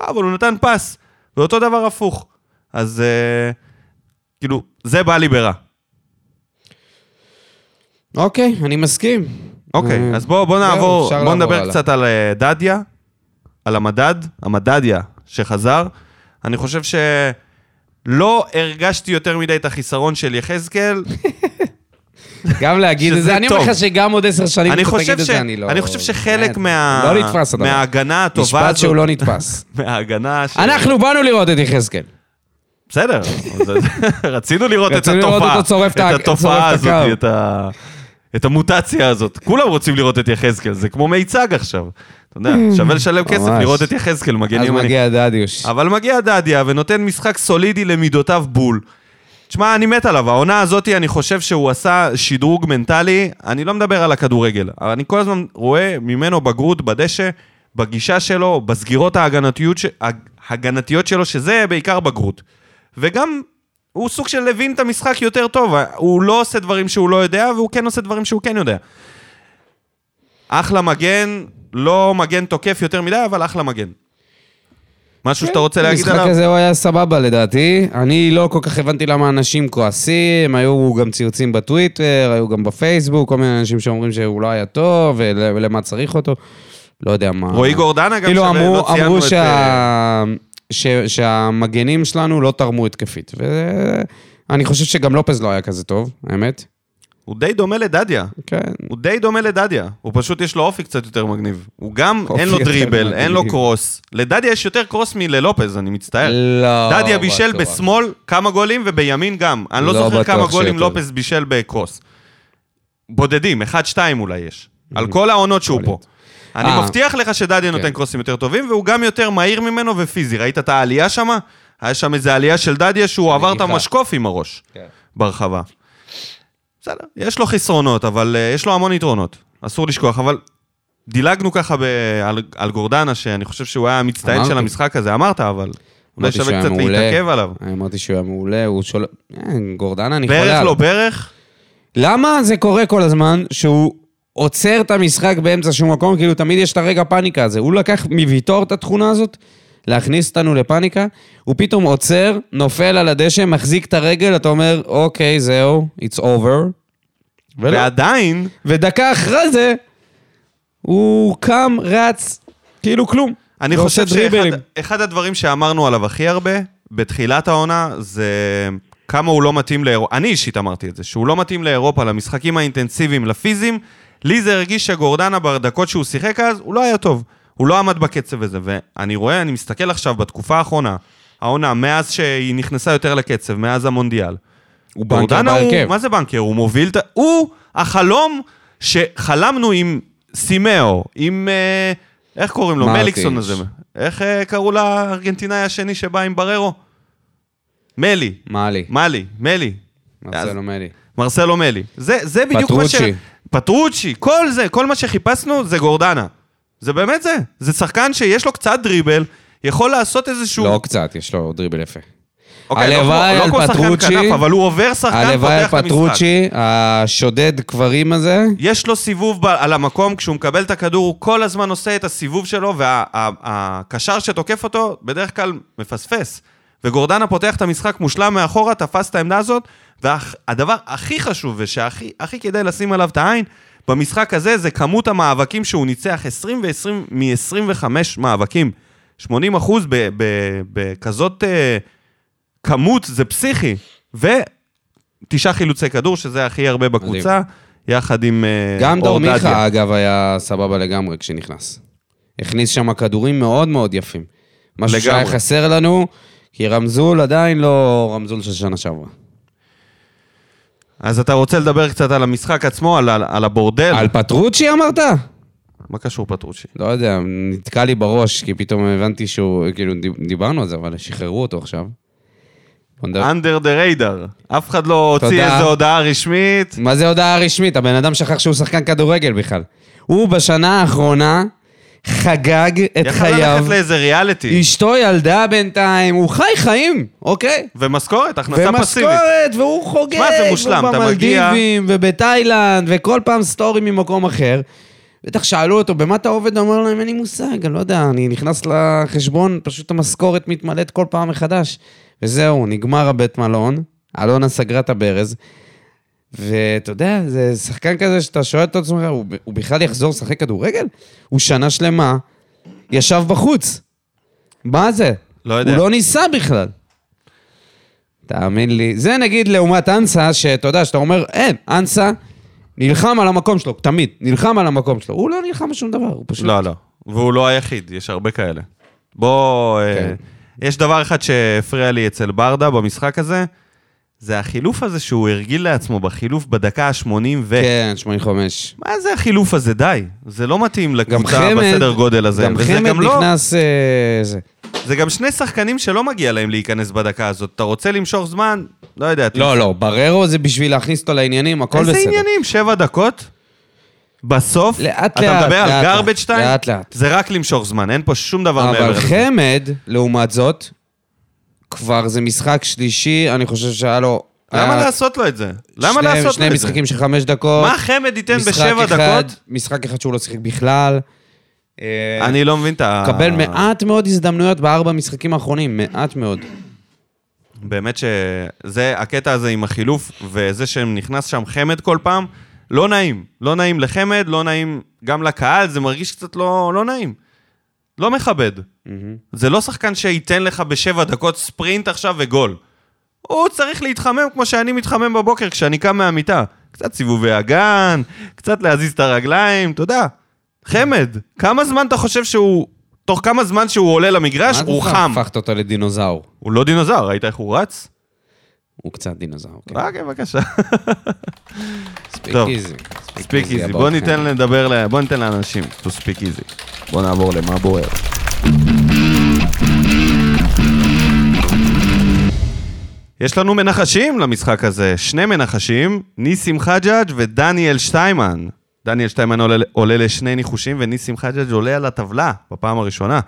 לא, אבל הוא נתן פס, ואותו דבר הפוך. אז אה, כאילו, זה בא לי ברע. אוקיי, אני מסכים. אוקיי, אה, אז בואו בוא נעבור, בואו לעבור נדבר הלאה. קצת על אה, דדיה, על המדד, המדדיה שחזר. אני חושב שלא הרגשתי יותר מדי את החיסרון של יחזקאל. <laughs> גם להגיד את זה, אני אומר. לך שגם עוד עשר שנים אני אתה חושב, תגיד את. זה, אני לא... אני חושב שחלק מה... לא נתפס הדבר. מההגנה הטובה משפט הזאת... שהוא לא נתפס. <laughs> מההגנה ש... אנחנו באנו לראות את יחזקאל. בסדר, אז- <laughs> רצינו לראות את התופעה, את התופעה את הזאת. את ה- את המוטציה הזאת. כולם רוצים לראות את יחזקאל, זה כמו מיצג עכשיו. אתה יודע, <laughs> שווה לשלם כסף. לראות את יחזקאל, מגן אז ימני. מגיע דדיוש. אבל מגיע דדיה ונותן משחק סולידי למידותיו בול. תשמע, אני מת עליו. העונה הזאת, אני חושב שהוא עשה שדרוג מנטלי. אני לא מדבר על הכדורגל, אבל אני כל הזמן רואה ממנו בגרות בדשא, בגישה שלו, בסגירות ההגנתיות. ההגנתיות שלו, שזה בעיקר בגרות. וגם הוא סוג של הבין את המשחק יותר טוב. הוא לא עושה דברים שהוא לא יודע, והוא כן עושה דברים שהוא כן יודע. אחלה מגן, לא מגן תוקף יותר מדי, אבל אחלה מגן. משהו שאתה רוצה להגיד המשחק עליו? הזה הוא היה סבבה לדעתי. אני לא כל כך הבנתי למה אנשים כועסים, היו גם ציוצים בטוויטר, היו גם בפייסבוק, כל מיני אנשים שאומרים שהוא לא היה טוב, ול- ולמה צריך אותו. לא יודע מה. רועי גורדנה גם כאילו אמרו, לא אמרו את... שה... ש... שהמגנים שלנו לא תרמו התקפית. ואני חושב שגם לופז לא היה כזה טוב, האמת. הוא די דומה לדדיה. כן. הוא די דומה לדדיה. הוא פשוט יש לו אופי קצת יותר מגניב. הוא גם, אין לו דריבל, מגניב. אין לו קרוס. לדדיה יש יותר קרוס מללופז, אני מצטער. לא דדיה בישל בטוח. בשמאל כמה גולים ובימין גם. אני לא לא זוכר כמה גולים שיותר. לופז בישל בקרוס. בודדים, אחד, שתיים אולי יש. על כל העונות שהוא פה. אני אה. מבטיח לך שדדיה נותן כן. קרוסים יותר טובים, והוא גם יותר מהיר ממנו ופיזי. ראית את העלייה שם? היה שם איזו עלייה של דדיה שהוא עבר את. המשקוף עם הראש כן. ברחבה. בסדר, יש לו חסרונות, אבל uh, יש לו המון יתרונות. אסור לשכוח, אבל דילגנו ככה ב- על, על גורדנה, שאני חושב שהוא היה המצטיין. של המשחק הזה, אמרת, אבל אולי שווה קצת מעולה. להתעכב עליו. אמרתי שהוא היה מעולה, הוא שול... אין, גורדנה, אני חולה ברך. לא ברך? למה זה קורה כל הזמן שהוא עוצר את המשחק באמצע שום מקום? כאילו, תמיד יש את הרגע פאניקה הזה. הוא לקח מוויטור את התכונה הזאת, להכניס אותנו לפאניקה, הוא פתאום עוצר, נופל על הדשא, מחזיק את הרגל, אתה אומר, אוקיי, זהו, it's over. ולא. ועדיין, ודקה אחרי זה, הוא קם, רץ, כאילו כלום. אני חושב. שאחד אחד הדברים שאמרנו עליו הכי הרבה, בתחילת העונה, זה כמה הוא לא מתאים לאירופה. אני אישית אמרתי את זה, שהוא לא מתאים לאירופה, למשחקים האינטנסיביים, לפיזיים. לי זה הרגיש שגורדנה, בדקות שהוא שיחק אז, הוא לא היה טוב. הוא לא עמד בקצב הזה, ואני רואה, אני מסתכל עכשיו בתקופה האחרונה, העונה, מאז שהיא נכנסה יותר לקצב, מאז המונדיאל. הוא בנקר גורדנה הוא, בהרכב. מה זה בנקר? הוא מוביל את... ה- הוא החלום שחלמנו עם סימאו, עם... אה, איך קוראים לו? מליקסון הזה. איך אה, קראו לארגנטינאי השני שבא עם בררו? מלי. מאלי, מלי, מלי. מרסלו מלי. מרסלו מלי. זה, זה בדיוק מה ש... פטרוצ'י. פטרוצ'י. כל זה, כל מה שחיפשנו זה גורדנה. זה באמת זה. זה שחקן שיש לו קצת דריבל, יכול לעשות איזשהו... לא קצת, יש לו דריבל יפה. אוקיי, לא הלוואי לא על שחקן פטרוצ'י. כנף, אבל הוא עובר שחקן, הלוואי על פותח את המשחק. פטרוצ'י, השודד קברים הזה, יש לו סיבוב ב- על המקום, כשהוא מקבל את הכדור, הוא כל הזמן עושה את הסיבוב שלו, והקשר שתוקף אותו בדרך כלל מפספס. וגורדנה פותח את המשחק מושלם מאחורה, תפס את העמדה הזאת, והדבר הכי חשוב ושהכי הכי כדאי לשים עליו את העין, במשחק הזה זה כמות המאבקים שהוא ניצח, 20 ו-20 מ-25 מאבקים. 80 אחוז בכזאת אה, כמות, זה פסיכי. ותשעה חילוצי כדור, שזה הכי הרבה בקבוצה, יחד עם אה, גם דור אור דדיה. מיכה, אגב, היה סבבה לגמרי כשנכנס. הכניס שם כדורים מאוד מאוד יפים. משהו שהיה לגמרי. חסר לנו, כי רמזול עדיין לא רמזול של שנה שעברה. אז אתה רוצה לדבר קצת על המשחק עצמו, על, על, על הבורדל? על פטרוצ'י אמרת? מה קשור פטרוצ'י? לא יודע, נתקע לי בראש, כי פתאום הבנתי שהוא, כאילו, דיב- דיברנו על זה, אבל שחררו אותו עכשיו. under the radar. אף אחד לא הוציא תודה. איזו הודעה רשמית. מה זה הודעה רשמית? הבן אדם שכח שהוא שחקן כדורגל בכלל. הוא בשנה האחרונה חגג את חייו. ללכת לאיזה ריאליטי. אשתו ילדה בינתיים, הוא חי חיים, אוקיי? ומשכורת, הכנסה פסיבית. ומשכורת, והוא חוגג, שמע, זה מושלם, אתה מגיע- במלדיבים, ובתאילנד, וכל פעם סטורי ממקום אחר. בטח שאלו אותו, במה אתה עובד? אמר להם, אין לי מושג, אני לא יודע, אני נכנס לחשבון, פשוט המשכורת מתמלאת כל פעם מחדש. וזהו, נגמר הבית מלון, אלונה סגרה את הברז, ואתה יודע, זה שחקן כזה שאתה שואל את עצמך, הוא, הוא בכלל יחזור לשחק כדורגל? הוא שנה שלמה ישב בחוץ. מה זה? לא יודע. הוא לא ניסה בכלל. תאמין לי. זה נגיד לעומת אנסה, שאתה יודע, שאתה אומר, אין, אנסה נלחם על המקום שלו, תמיד, נלחם על המקום שלו. הוא לא נלחם על שום דבר, הוא פשוט... לא, לא. והוא לא היחיד, יש הרבה כאלה. בוא... אה, כן. יש דבר אחד שהפריע לי אצל ברדה במשחק הזה, זה החילוף הזה שהוא הרגיל לעצמו בחילוף בדקה ה-80 ו... כן, 85. מה זה החילוף הזה? די. זה לא מתאים לקבוצה חמד, בסדר גודל הזה. גם חמד גם לא... נכנס... אה, זה. זה גם שני שחקנים שלא מגיע להם להיכנס בדקה הזאת. אתה רוצה למשוך זמן? לא יודע. לא, לא, בררו זה בשביל להכניס אותו לעניינים, הכל בסדר. איזה עניינים? שבע דקות? בסוף? לאט, אתה לאט, מדבר על לאט, garbage לאט, time? לאט, לאט. זה רק למשוך זמן, אין פה שום דבר מעבר אבל. חמד, לעומת זאת, כבר זה משחק שלישי, אני חושב שהיה לו... למה היה לעשות לו את זה? למה שני- לעשות שני לו את זה? משחקים של חמש דקות. מה חמד ייתן בשבע אחד- דקות? משחק אחד שהוא לא שיחק בכלל. אה, אני לא מבין את ה... קבל מעט מאוד הזדמנויות בארבע משחקים האחרונים, מעט מאוד. באמת שזה, הקטע הזה עם החילוף, וזה שנכנס שם חמד כל פעם, לא נעים. לא נעים לחמד, לא נעים גם לקהל, זה מרגיש קצת לא, לא נעים. לא מכבד. זה לא שחקן שייתן לך בשבע דקות ספרינט עכשיו וגול. הוא צריך להתחמם כמו שאני מתחמם בבוקר כשאני קם מהמיטה. קצת סיבובי אגן, קצת להזיז את הרגליים, אתה יודע. חמד, כמה זמן אתה חושב שהוא... תוך כמה זמן שהוא עולה למגרש, מה הוא חם. הפכת אותו לדינוזאור? הוא לא דינוזאור, ראית איך הוא רץ? הוא קצת דינוזאור, כן. אוקיי, בבקשה. ספיק. איזי. ספיק איזי, בוא. ניתן לדבר, בוא ניתן לאנשים to speak easy. בוא נעבור למה בוער. יש לנו מנחשים למשחק הזה, שני מנחשים, ניסים חג'אג' ודניאל שטיימן. דניאל שטיימן עולה, עולה לשני ניחושים וניסים חג'אג' עולה על הטבלה בפעם הראשונה.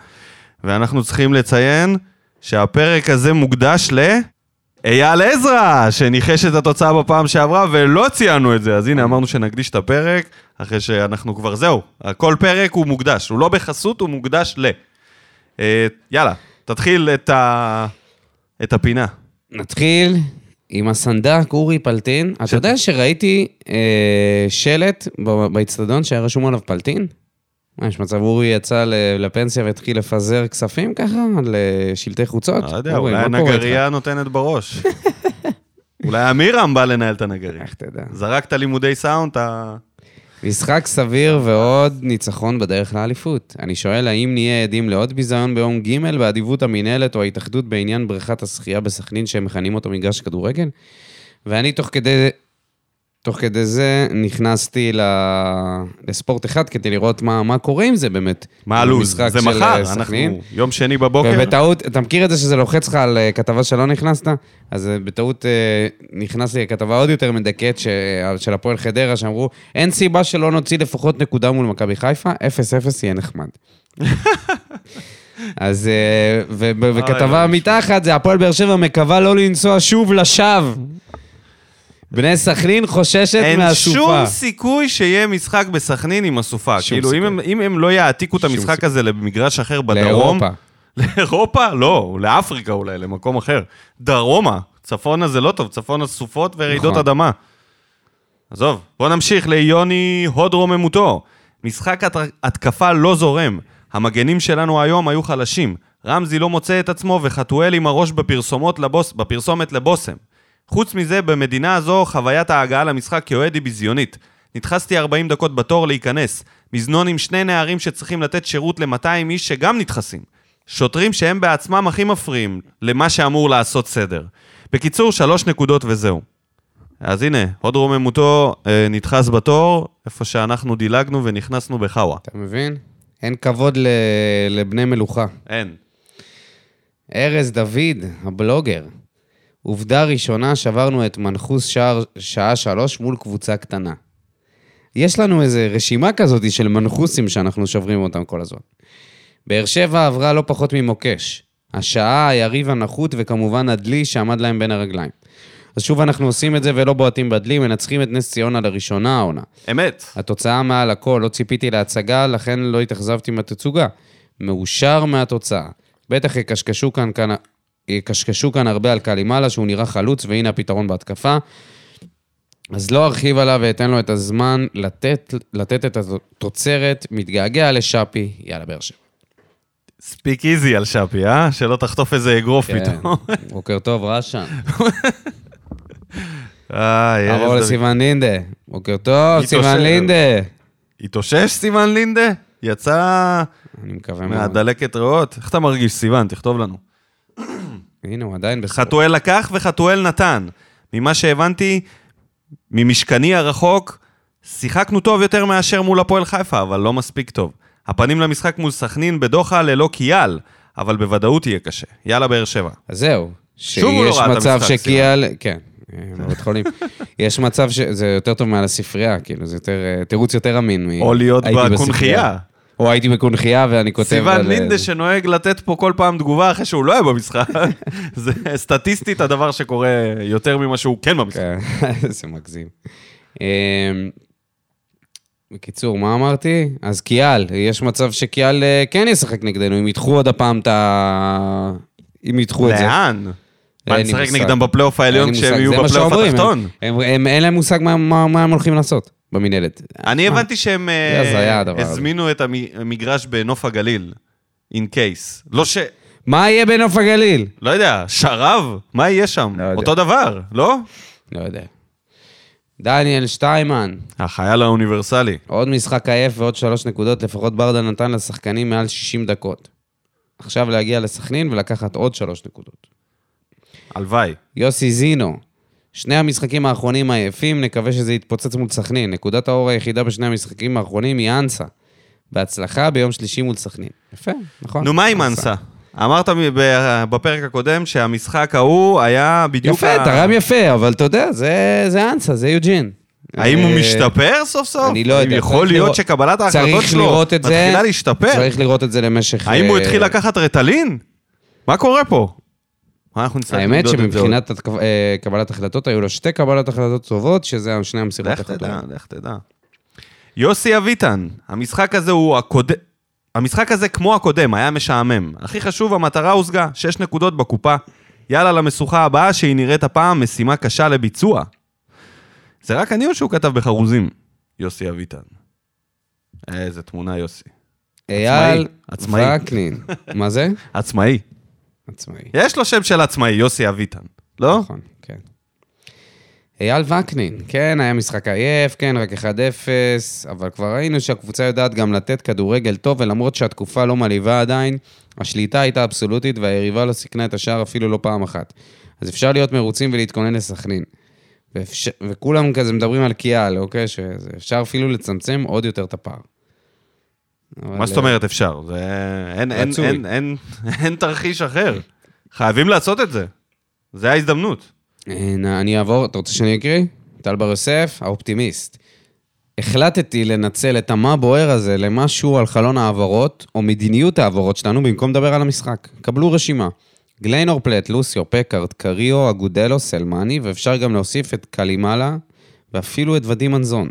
ואנחנו צריכים לציין שהפרק הזה מוקדש ל... אייל עזרא, שניחש את התוצאה בפעם שעברה ולא ציינו את זה. אז הנה, אמרנו שנקדיש את הפרק, אחרי שאנחנו כבר, זהו, כל פרק הוא מוקדש, הוא לא בחסות, הוא מוקדש ל... אה, יאללה, תתחיל את, ה... את הפינה. נתחיל עם הסנדק אורי פלטין. אתה יודע שראיתי אה, שלט באצטדיון שהיה רשום עליו פלטין? מה, יש מצב אורי יצא לפנסיה והתחיל לפזר כספים ככה על אה, חוצות? לא יודע, אורי, אולי? הנגרייה נותנת בראש. <laughs> אולי אמירם בא לנהל את הנגרייה. איך תדע. זרקת לימודי סאונד, אתה... משחק סביר ועוד ניצחון בדרך לאליפות. אני שואל, האם נהיה עדים לעוד ביזיון ביום ג' באדיבות המינהלת או ההתאחדות בעניין בריכת השחייה בסכנין שהם מכנים אותו מגרש כדורגל? ואני תוך כדי, תוך כדי זה נכנסתי. לספורט אחד כדי לראות מה, מה קורה עם זה באמת. מה הלו"ז? זה מחר, אה, אנחנו סכנין. יום שני בבוקר. ובטעות, אתה מכיר את זה שזה לוחץ לך על אה, כתבה שלא נכנסת? אז אה, בטעות אה, נכנסתי לכתבה עוד יותר מדכאת של הפועל חדרה, שאמרו, אין סיבה שלא נוציא לפחות נקודה מול מכבי חיפה, 0-0 יהיה נחמד. <laughs> אז, וכתבה מתחת, זה הפועל באר שבע מקווה לא לנסוע שוב לשווא. בני סכנין חוששת אין מהסופה. שום סיכוי שיהיה משחק בסכנין עם הסופה. כאילו, אם סיכוי. הם, אם הם לא יעתיקו את המשחק סיכוי. הזה למגרש אחר בדרום... לאירופה. <laughs> לאירופה? לא, לאפריקה אולי, למקום אחר. דרומה. צפונה זה לא טוב, צפונה סופות ורעידות נכון. אדמה. עזוב, בוא נמשיך ליוני הוד רוממותו. משחק הת... התקפה לא זורם. המגנים שלנו היום היו חלשים. רמזי לא מוצא את עצמו וחתואל עם הראש בפרסומות לבוס... בפרסומת לבושם. חוץ מזה, במדינה הזו חוויית ההגעה למשחק כאוהד היא ביזיונית. נדחסתי 40 דקות בתור להיכנס. מזנון עם שני נערים שצריכים לתת שירות ל-200 איש שגם נדחסים. שוטרים שהם בעצמם הכי מפריעים למה שאמור לעשות סדר. בקיצור, שלוש נקודות וזהו. אז הנה, הוד רוממותו אה, נדחס בתור, איפה שאנחנו דילגנו ונכנסנו בחאווה. אתה מבין? אין כבוד ל... לבני מלוכה. אין. ארז דוד, הבלוגר. עובדה ראשונה, שברנו את מנחוס שער, שעה שלוש מול קבוצה קטנה. יש לנו איזו רשימה כזאת של מנחוסים שאנחנו שוברים אותם כל הזמן. באר שבע עברה לא פחות ממוקש. השעה, היריב הנחות וכמובן הדלי שעמד להם בין הרגליים. אז שוב אנחנו עושים את זה ולא בועטים בדלי, מנצחים את נס ציונה לראשונה העונה. אמת. התוצאה מעל הכל, לא ציפיתי להצגה, לכן לא התאכזבתי מהתצוגה. מאושר מהתוצאה. בטח יקשקשו כאן, כאן, יקשקשו כאן הרבה על קלימאלה, שהוא נראה חלוץ, והנה הפתרון בהתקפה. אז לא ארחיב עליו ואתן לו את הזמן לתת, לתת את התוצרת, מתגעגע לשאפי, יאללה, באר שבע. ספיק איזי על שפי, אה? שלא תחטוף איזה אגרוף כן, פתאום. <laughs> בוקר טוב, ארז נעבור דוד. לסיוון לינדה. בוקר טוב. סיוון לינדה. התאושש סיוון לינדה? יצא אני מקווה מאוד. מהדלקת ריאות? איך אתה מרגיש, סיוון? תכתוב לנו. הנה, הוא עדיין בסדר. חתואל לקח וחתואל נתן. ממה שהבנתי, ממשכני הרחוק, שיחקנו טוב יותר מאשר מול הפועל חיפה, אבל לא מספיק טוב. הפנים למשחק מול סכנין בדוחה ללא קיאל, אבל בוודאות יהיה קשה. יאללה, באר שבע. אז זהו. שוב הוא לא שיש ראה את מצב המשחק, שקיאל... כן, אה, בבית חולים. <laughs> יש מצב שזה יותר טוב מעל הספרייה, כאילו, זה יותר... אה, תירוץ יותר אמין. מ- או להיות הייתי בקונכייה. או הייתי בקונכייה ואני כותב סיוון על... לינדה שנוהג לתת פה כל פעם תגובה אחרי שהוא לא היה במשחק. <laughs> זה סטטיסטית הדבר שקורה יותר ממה שהוא כן במשחק. כן, <laughs> זה מגזים. אה, בקיצור, מה אמרתי? אז קיאל, יש מצב שקיאל אה, כן ישחק נגדנו, אם ידחו עוד הפעם את ה... אם ידחו את זה. לאן? מה, נשחק. נגדם בפלייאוף העליון כשהם יהיו בפלייאוף התחתון? אין להם מושג מה הם הולכים לעשות במינהלת. אני הבנתי שהם אה. הזמינו את המ- המגרש בנוף הגליל, in case. לא ש... מה יהיה בנוף הגליל? לא יודע, שרב? מה יהיה שם? לא. אותו דבר, לא? לא יודע. דניאל שטיימן, החייל האוניברסלי. עוד משחק עייף ועוד שלוש נקודות, לפחות ברדה נתן לשחקנים מעל 60 דקות. עכשיו להגיע לסכנין ולקחת עוד שלוש נקודות. הלוואי. יוסי זינו, שני המשחקים האחרונים עייפים, נקווה שזה יתפוצץ מול סכנין. נקודת האור היחידה בשני המשחקים האחרונים היא אנסה. בהצלחה ביום שלישי מול סכנין. יפה, נכון? נו, מה עם אנסה? אמרת בפרק הקודם שהמשחק ההוא היה בדיוק... יפה, ה- תרם יפה, אבל אתה יודע, זה, זה אנסה, זה יוג'ין. האם הוא אה, משתפר סוף סוף? אני לא יודע, יכול להיות שקבלת ההחלטות שלו. מתחילה להשתפר? צריך לראות את זה למשך... האם הוא אה, התחיל לקחת רטלין? מה קורה פה? אנחנו נצטרך האמת למדוד את זה עוד? שמבחינת אה, קבלת החלטות, היו לו שתי קבלת החלטות טובות, שזה שני המסירות לך תדע, החלטות. לך תדע. יוסי אביטן, המשחק הזה הוא הקודם... המשחק הזה כמו הקודם, היה משעמם. הכי חשוב, המטרה הושגה, שש נקודות בקופה. יאללה למשוכה הבאה, שהיא נראית הפעם משימה קשה לביצוע. זה רק אני או שהוא כתב בחרוזים? יוסי אביטן. איזה תמונה, יוסי. אייל עצמאי. וקנין. מה זה? <laughs> עצמאי. עצמאי. יש לו שם של עצמאי, יוסי אביטן. לא? נכון, כן. אייל וקנין, כן, היה משחק עייף, כן, רק 1-0, אבל כבר ראינו שהקבוצה יודעת גם לתת כדורגל טוב, ולמרות שהתקופה לא מלהיבה עדיין, השליטה הייתה אבסולוטית והיריבה לא סיכנה את השער אפילו לא פעם אחת. אז אפשר להיות מרוצים ולהתכונן לסכנין. ואפשר, וכולם כזה מדברים על קיאל, אוקיי? שאפשר אפילו לצמצם עוד יותר את הפער. אבל, מה זאת אומרת אפשר? זה... אין, אין. אין, אין, <laughs> אין תרחיש אחר. חייבים לעשות את זה. זה ההזדמנות. אה, אני אעבור, אתה רוצה שאני אקריא? טל בר יוסף, האופטימיסט. החלטתי לנצל את המה בוער הזה למשהו על חלון העברות, או מדיניות העברות שלנו, במקום לדבר על המשחק. קבלו רשימה. גליינור פלט, לוסיו, פקארט, קריו, אגודלו, סלמני, ואפשר גם להוסיף את קלימאלה, ואפילו את ודים מנזון.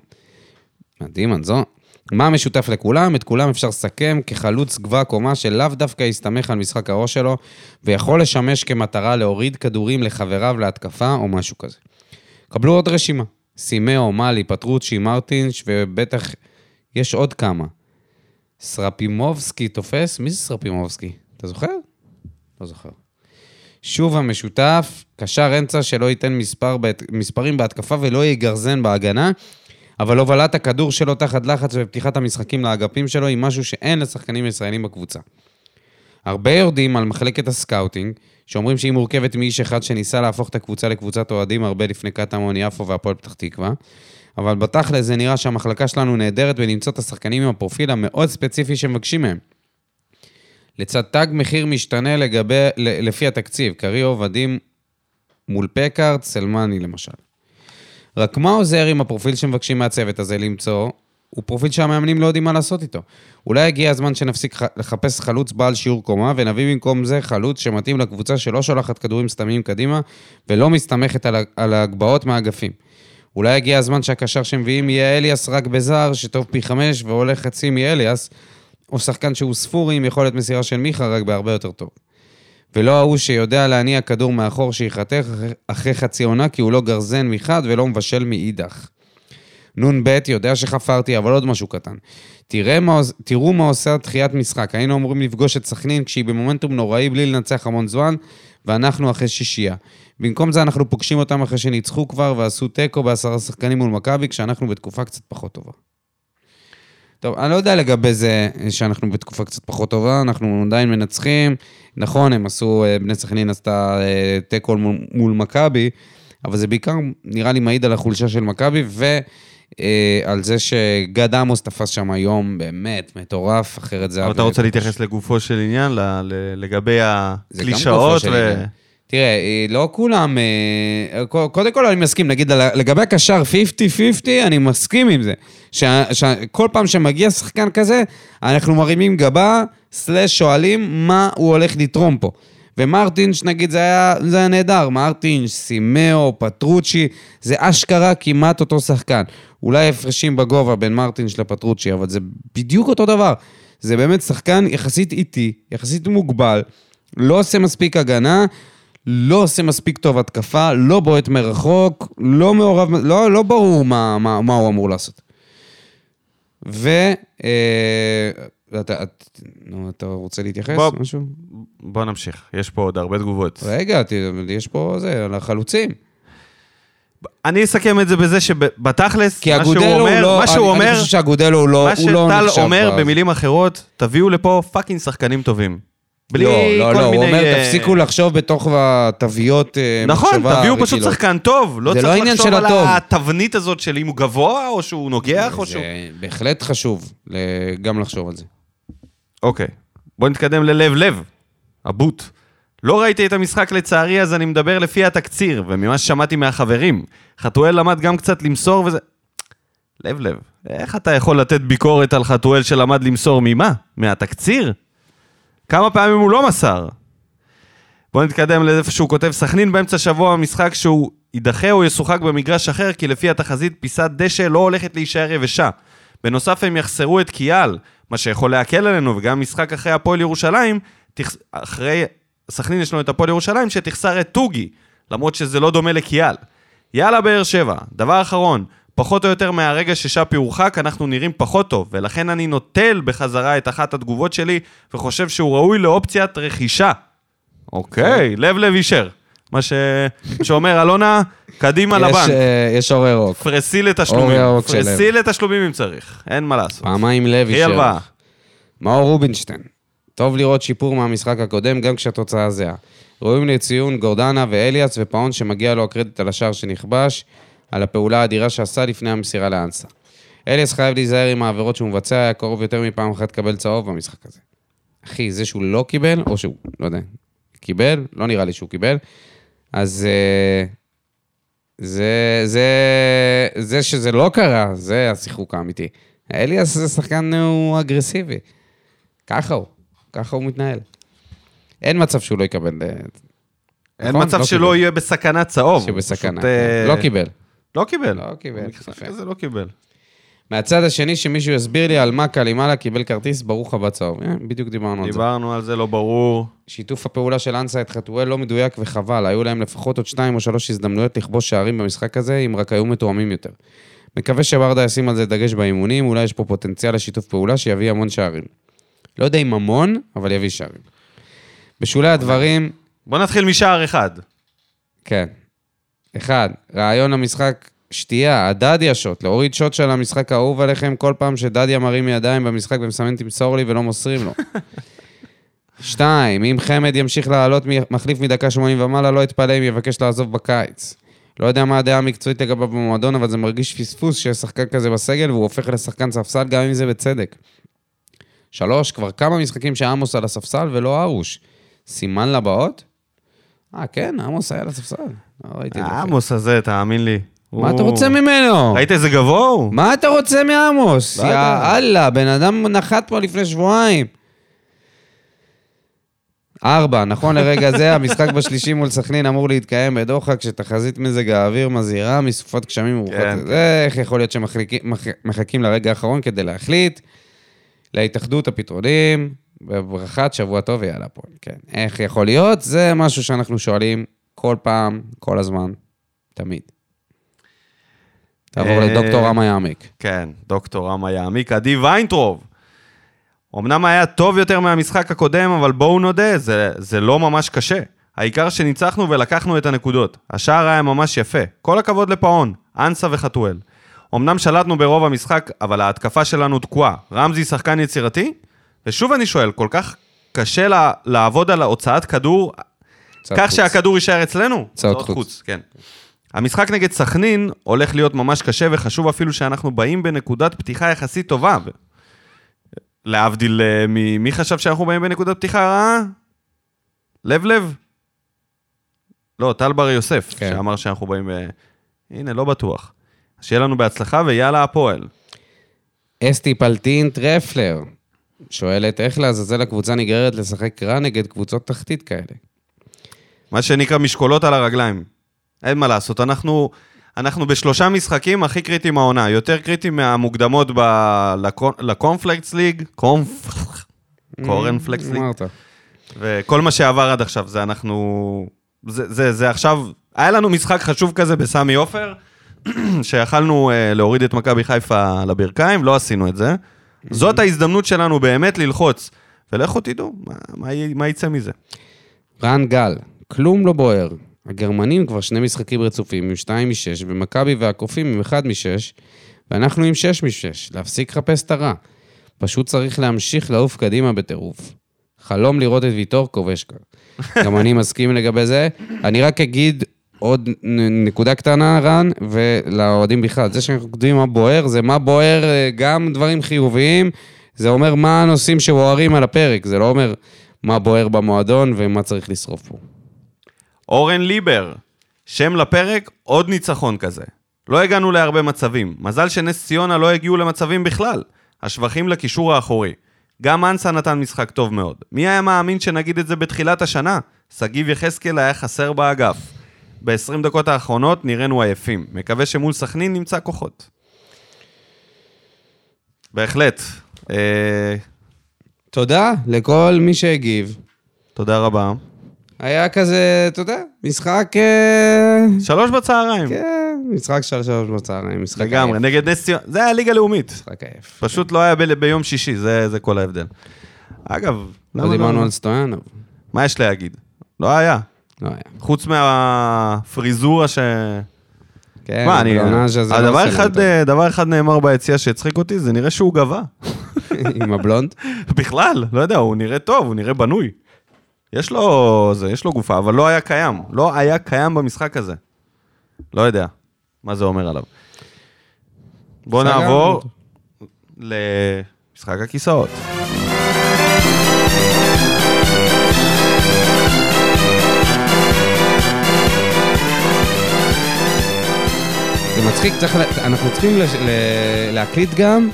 ודים מנזון? מה המשותף לכולם? את כולם אפשר לסכם כחלוץ גבוה קומה שלאו דווקא יסתמך על משחק הראש שלו, ויכול לשמש כמטרה להוריד כדורים לחבריו להתקפה או משהו כזה. קבלו עוד רשימה. סימאו, מאלי, פטרוצ'י, מרטינש, ובטח יש עוד כמה. סרפימובסקי תופס? מי זה סרפימובסקי? אתה זוכר? לא זוכר. שוב המשותף, קשר אמצע שלא ייתן מספר, מספרים בהתקפה ולא יגרזן בהגנה, אבל הובלת הכדור שלו תחת לחץ ופתיחת המשחקים לאגפים שלו היא משהו שאין לשחקנים ישראלים בקבוצה. הרבה יורדים על מחלקת ה scouting, שאומרים שהיא מורכבת מאיש אחד שניסה להפוך את הקבוצה לקבוצת אוהדים הרבה לפני קטמון יפו והפועל פתח תקווה, אבל בתכל'ס זה נראה שהמחלקה שלנו נהדרת בלמצוא את השחקנים עם הפרופיל המאוד ספציפי שמבקשים מהם. לצד תג מחיר משתנה לגבי, לפי התקציב, קריו עובדים מול פקארט, סלמני למשל. רק מה עוזר עם הפרופיל שמבקשים מהצוות הזה למצוא? הוא פרופיל שהמאמנים לא יודעים מה לעשות איתו. אולי הגיע הזמן שנפסיק לחפש חלוץ בעל שיעור קומה, ונביא במקום זה חלוץ שמתאים לקבוצה שלא שולחת כדורים סתמים קדימה, ולא מסתמכת על, ההגבהות מהאגפים. אולי הגיע הזמן שהקשר שמביאים יהיה אליאס רק בזר, שטוב פי חמש ועולה חצי מאליאס, או שחקן שהוא ספורי עם יכולת מסירה של מיכה, רק בהרבה יותר טוב. ולא ההוא שיודע להניע כדור מאחור שיחתך אחרי- חצי עונה, כי הוא לא גרזן מחד ולא מבשל מאידך. נ"ב, יודע שחפרתי, אבל עוד משהו קטן. תראה מה, תראו מה עושה דחיית משחק. היינו אמורים לפגוש את סכנין כשהיא במומנטום נוראי בלי לנצח המון זמן, ואנחנו אחרי שישייה. במקום זה אנחנו פוגשים אותם אחרי שניצחו כבר ועשו תיקו בעשרה שחקנים מול מכבי, כשאנחנו בתקופה קצת פחות טובה. טוב, אני לא יודע לגבי זה שאנחנו בתקופה קצת פחות טובה, אנחנו עדיין מנצחים. נכון, הם עשו, אה, בני סכנין עשתה אה, תיקו מול, מול מכבי, אבל זה בעיקר נראה לי מעיד על החולשה של מכבי, ועל זה שגד עמוס תפס שם יום באמת מטורף, אחרת זה... אבל אתה רוצה. להתייחס לגופו של עניין, לגבי זה גם גופו הקלישאות של ו... תראה, אה, לא כולם... אה, קודם כל אני מסכים, נגיד לגבי הקשר 50-50, אני מסכים עם זה. שכל פעם שמגיע שחקן כזה, אנחנו מרימים גבה, סלאש שואלים מה הוא הולך לתרום פה. ומרטינש, נגיד, זה היה, זה היה נהדר. מרטינש, סימאו, פטרוצ'י, זה אשכרה כמעט אותו שחקן. אולי הפרשים בגובה בין מרטינש לפטרוצ'י, אבל זה בדיוק אותו דבר. זה באמת שחקן יחסית איטי, יחסית מוגבל, לא עושה מספיק הגנה, לא עושה מספיק טוב התקפה, לא בועט מרחוק, לא מעורב, לא, לא ברור מה, מה, מה הוא אמור לעשות. ו... אה, אתה, את, נו, אתה רוצה להתייחס? בוא. משהו? בוא נמשיך, יש פה עוד הרבה תגובות. רגע, ת- יש פה זה, על החלוצים. אני אסכם את זה בזה שבתכלס, כי מה שהוא אומר, לא... מה שהוא אני, אומר, אני חושב שאגודלו הוא לא, מה הוא לא שטל נחשב אומר ב- במילים אחרות, תביאו לפה פאקינג שחקנים טובים. בלי לא, לא, כל לא, הוא מיני, אומר, אה, תפסיקו לחשוב בתוך התוויות אה, נכון, תביאו פשוט. שחקן טוב, לא זה צריך לא עניין לחשוב של על הטוב. התבנית הזאת של אם הוא גבוה, או שהוא נוגח, או זה שהוא... בהחלט חשוב גם לחשוב על זה. אוקיי, בוא נתקדם ללב לב, הבוט. לא ראיתי את המשחק לצערי, אז אני מדבר לפי התקציר, וממה ששמעתי מהחברים. חתואל למד גם קצת למסור וזה... לב לב, איך אתה יכול לתת ביקורת על חתואל שלמד למסור ממה? מהתקציר? כמה פעמים הוא לא מסר? בוא נתקדם לאיפה שהוא כותב, סכנין באמצע שבוע המשחק שהוא יידחה או ישוחק במגרש אחר, כי לפי התחזית פיסת דשא לא הולכת להישאר יבשה. בנוסף הם יחסרו את קיאל, מה שיכול להקל עלינו, וגם משחק אחרי הפועל ירושלים, תחס... אחרי סכנין יש לנו את הפועל ירושלים שתחסר את טוגי, למרות שזה לא דומה לקיאל. יאללה באר שבע, דבר אחרון, פחות או יותר מהרגע ששאפי הורחק, אנחנו נראים פחות טוב, ולכן אני נוטל בחזרה את אחת התגובות שלי, וחושב שהוא ראוי לאופציית רכישה. אוקיי, לב לב אישר. מה ש... שאומר אלונה, קדימה יש, לבנק. אה, יש אור ירוק. פרסי אור לתשלומים. ירוק של פרסי לתשלומים אם צריך, אין מה לעשות. פעמיים לוי קחי הלוואה. מאור רובינשטיין. טוב לראות שיפור מהמשחק הקודם, גם כשהתוצאה זהה. ראויים לציון גורדנה ואליאס ופאון שמגיע לו הקרדיט על השער שנכבש, על הפעולה האדירה שעשה לפני המסירה לאנסה. אליאס חייב להיזהר עם העבירות שהוא מבצע, היה קרוב יותר מפעם אחת לקבל צהוב במשחק הזה. אחי, זה שהוא לא קיבל, או שהוא, לא יודע, קיבל, לא נראה לי שהוא קיבל, אז אה, זה, זה, זה שזה לא קרה, זה השיחוק האמיתי. אליאס זה שחקן, הוא אגרסיבי. ככה הוא, ככה הוא מתנהל. אין מצב שהוא לא יקבל, אה, אין נכון? מצב לא שלא קיבל. יהיה בסכנת צהוב. שבסכנה. פשוט, אה, לא קיבל. לא קיבל. לא קיבל, במשחק יפה. הזה לא קיבל. מהצד השני, שמישהו יסביר לי על מה קלימאלה קיבל כרטיס, ברוך הבא צהוב. אה, בדיוק דיברנו על זה. דיברנו על זה, לא ברור. שיתוף הפעולה של אנסה את חתואל לא מדויק וחבל, היו להם לפחות עוד שתיים או שלוש הזדמנויות לכבוש שערים במשחק הזה, אם רק היו מתואמים יותר. מקווה שברדה ישים על זה דגש באימונים, אולי יש פה פוטנציאל לשיתוף פעולה שיביא המון שערים. לא יודע אם המון, אבל יביא שערים. בשולי הדברים, בוא נתחיל משער אחד. כן. אחד, רעיון למשחק שתייה, הדדיה שוט, להוריד שוט של המשחק האהוב עליכם כל פעם שדדיה מרים ידיים במשחק ומסמן תמסור לי ולא מוסרים לו. <laughs> שתיים, אם חמד ימשיך לעלות מחליף מדקה 80 ומעלה, לא אתפלא אם יבקש לעזוב בקיץ. לא יודע מה הדעה המקצועית לגביו במועדון, אבל זה מרגיש פספוס שיש שחקן כזה בסגל והוא הופך לשחקן ספסל, גם אם זה בצדק. שלוש, כבר כמה משחקים שעמוס על הספסל ולא ארוש. סימן לבאות? אה, כן, עמוס היה על הספסל. ראיתי את זה. עמוס הזה, תאמין לי. מה אתה רוצה ממנו? ראית איזה גבוה הוא? מה אתה רוצה מעמוס? לא. יא אללה, בן אדם נחת פה לפני שבועיים. ארבע, נכון לרגע זה, <laughs> המשחק בשלישי מול סכנין אמור להתקיים בדוחה, כשתחזית מזג האוויר מזהירה מסופות גשמים מרוחות. כן. זה איך יכול להיות שמחכים לרגע האחרון כדי להחליט? להתאחדות הפתרונים, בברכת שבוע טוב ויאללה פה. כן. איך יכול להיות? זה משהו שאנחנו שואלים כל פעם, כל הזמן, תמיד. תעבור אה, לדוקטור רמה יעמיק. כן, דוקטור רמה יעמיק, עדי ויינטרוב. אמנם היה טוב יותר מהמשחק הקודם, אבל בואו נודה, זה, זה לא ממש קשה. העיקר שניצחנו ולקחנו את הנקודות. השער היה ממש יפה. כל הכבוד לפאון, אנסה וחתואל. אמנם שלטנו ברוב המשחק, אבל ההתקפה שלנו תקועה. רמזי שחקן יצירתי? ושוב אני שואל, כל כך קשה לה, לעבוד על הוצאת כדור, כך חוץ. שהכדור יישאר אצלנו? הוצאות הוצאות חוץ. כן. המשחק נגד סכנין הולך להיות ממש קשה, וחשוב אפילו שאנחנו באים בנקודת פתיחה יחסית טובה. להבדיל אה. מי חשב שאנחנו באים בנקודת פתיחה רעה? לב לב? לא, טל בר יוסף, כן. שאמר שאנחנו באים ב... הנה, לא בטוח. אז שיהיה לנו בהצלחה ויאללה הפועל. אסתי פלטין טרפלר שואלת איך לעזאזל הקבוצה נגררת לשחק רע נגד קבוצות תחתית כאלה. מה שנקרא משקולות על הרגליים. אין מה לעשות, אנחנו, אנחנו בשלושה משחקים הכי קריטיים העונה, יותר קריטיים מהמוקדמות ב... לקון... לקורנפלקס ליג, קורנפ... קורנפלקס ליג, אמרת. וכל מה שעבר עד עכשיו זה אנחנו... זה, זה, זה עכשיו... היה לנו משחק חשוב כזה בסמי עופר, <clears throat> שיכלנו uh, להוריד את מכבי חיפה לברכיים, לא עשינו את זה. זאת ההזדמנות שלנו באמת ללחוץ. ולכו תדעו, מה, מה, מה יצא מזה? רן גל, כלום לא בוער. הגרמנים כבר שני משחקים רצופים עם 2 מ-6, ומכבי והקופים עם 1 מ-6, ואנחנו עם 6 מ-6. להפסיק לחפש את הרע. פשוט צריך להמשיך לעוף קדימה בטירוף. חלום לראות את ויטור כובש כבר. <laughs> גם אני מסכים לגבי זה. אני רק אגיד עוד נקודה קטנה, רן, ולאוהדים בכלל. זה שאנחנו כותבים מה בוער, זה מה בוער אה, גם דברים חיוביים. זה אומר מה הנושאים שבוערים על הפרק, זה לא אומר מה בוער במועדון ומה צריך לשרוף פה. אורן ליבר, שם לפרק, עוד ניצחון כזה. לא הגענו להרבה מצבים. מזל שנס ציונה לא הגיעו למצבים בכלל. השבחים לקישור האחורי. גם אנסה נתן משחק טוב מאוד. מי היה מאמין שנגיד את זה בתחילת השנה? שגיב יחזקאל היה חסר באגף. ב-20 דקות האחרונות נראינו עייפים. מקווה שמול סכנין נמצא כוחות. בהחלט. אה, תודה לכל מי שהגיב. תודה רבה. היה כזה, אתה יודע, משחק... אה, שלוש בצהריים. כן, משחק של שלוש בצהריים, משחק לגמרי, עייף. נגד נס ציונה. זה היה ליגה לאומית. משחק עייף. פשוט לא היה ב- ביום שישי, זה, זה כל ההבדל. אגב, לא דיברנו? על סטויאנוב. מה יש להגיד? לא היה. לא היה. חוץ מהפריזורה ש... כן, מה, אני... לא הדבר אחד, אה, דבר אחד נאמר ביציע שהצחיק אותי, זה נראה שהוא גבה. <laughs> עם הבלונד. בכלל, לא יודע, הוא נראה טוב, הוא נראה בנוי. יש לו, זה, יש לו גופה, אבל לא היה קיים. לא היה קיים במשחק הזה. לא יודע מה זה אומר עליו. בואו נעבור. למשחק הכיסאות. זה מצחיק, צריך, אנחנו צריכים לש- ל- להקליט גם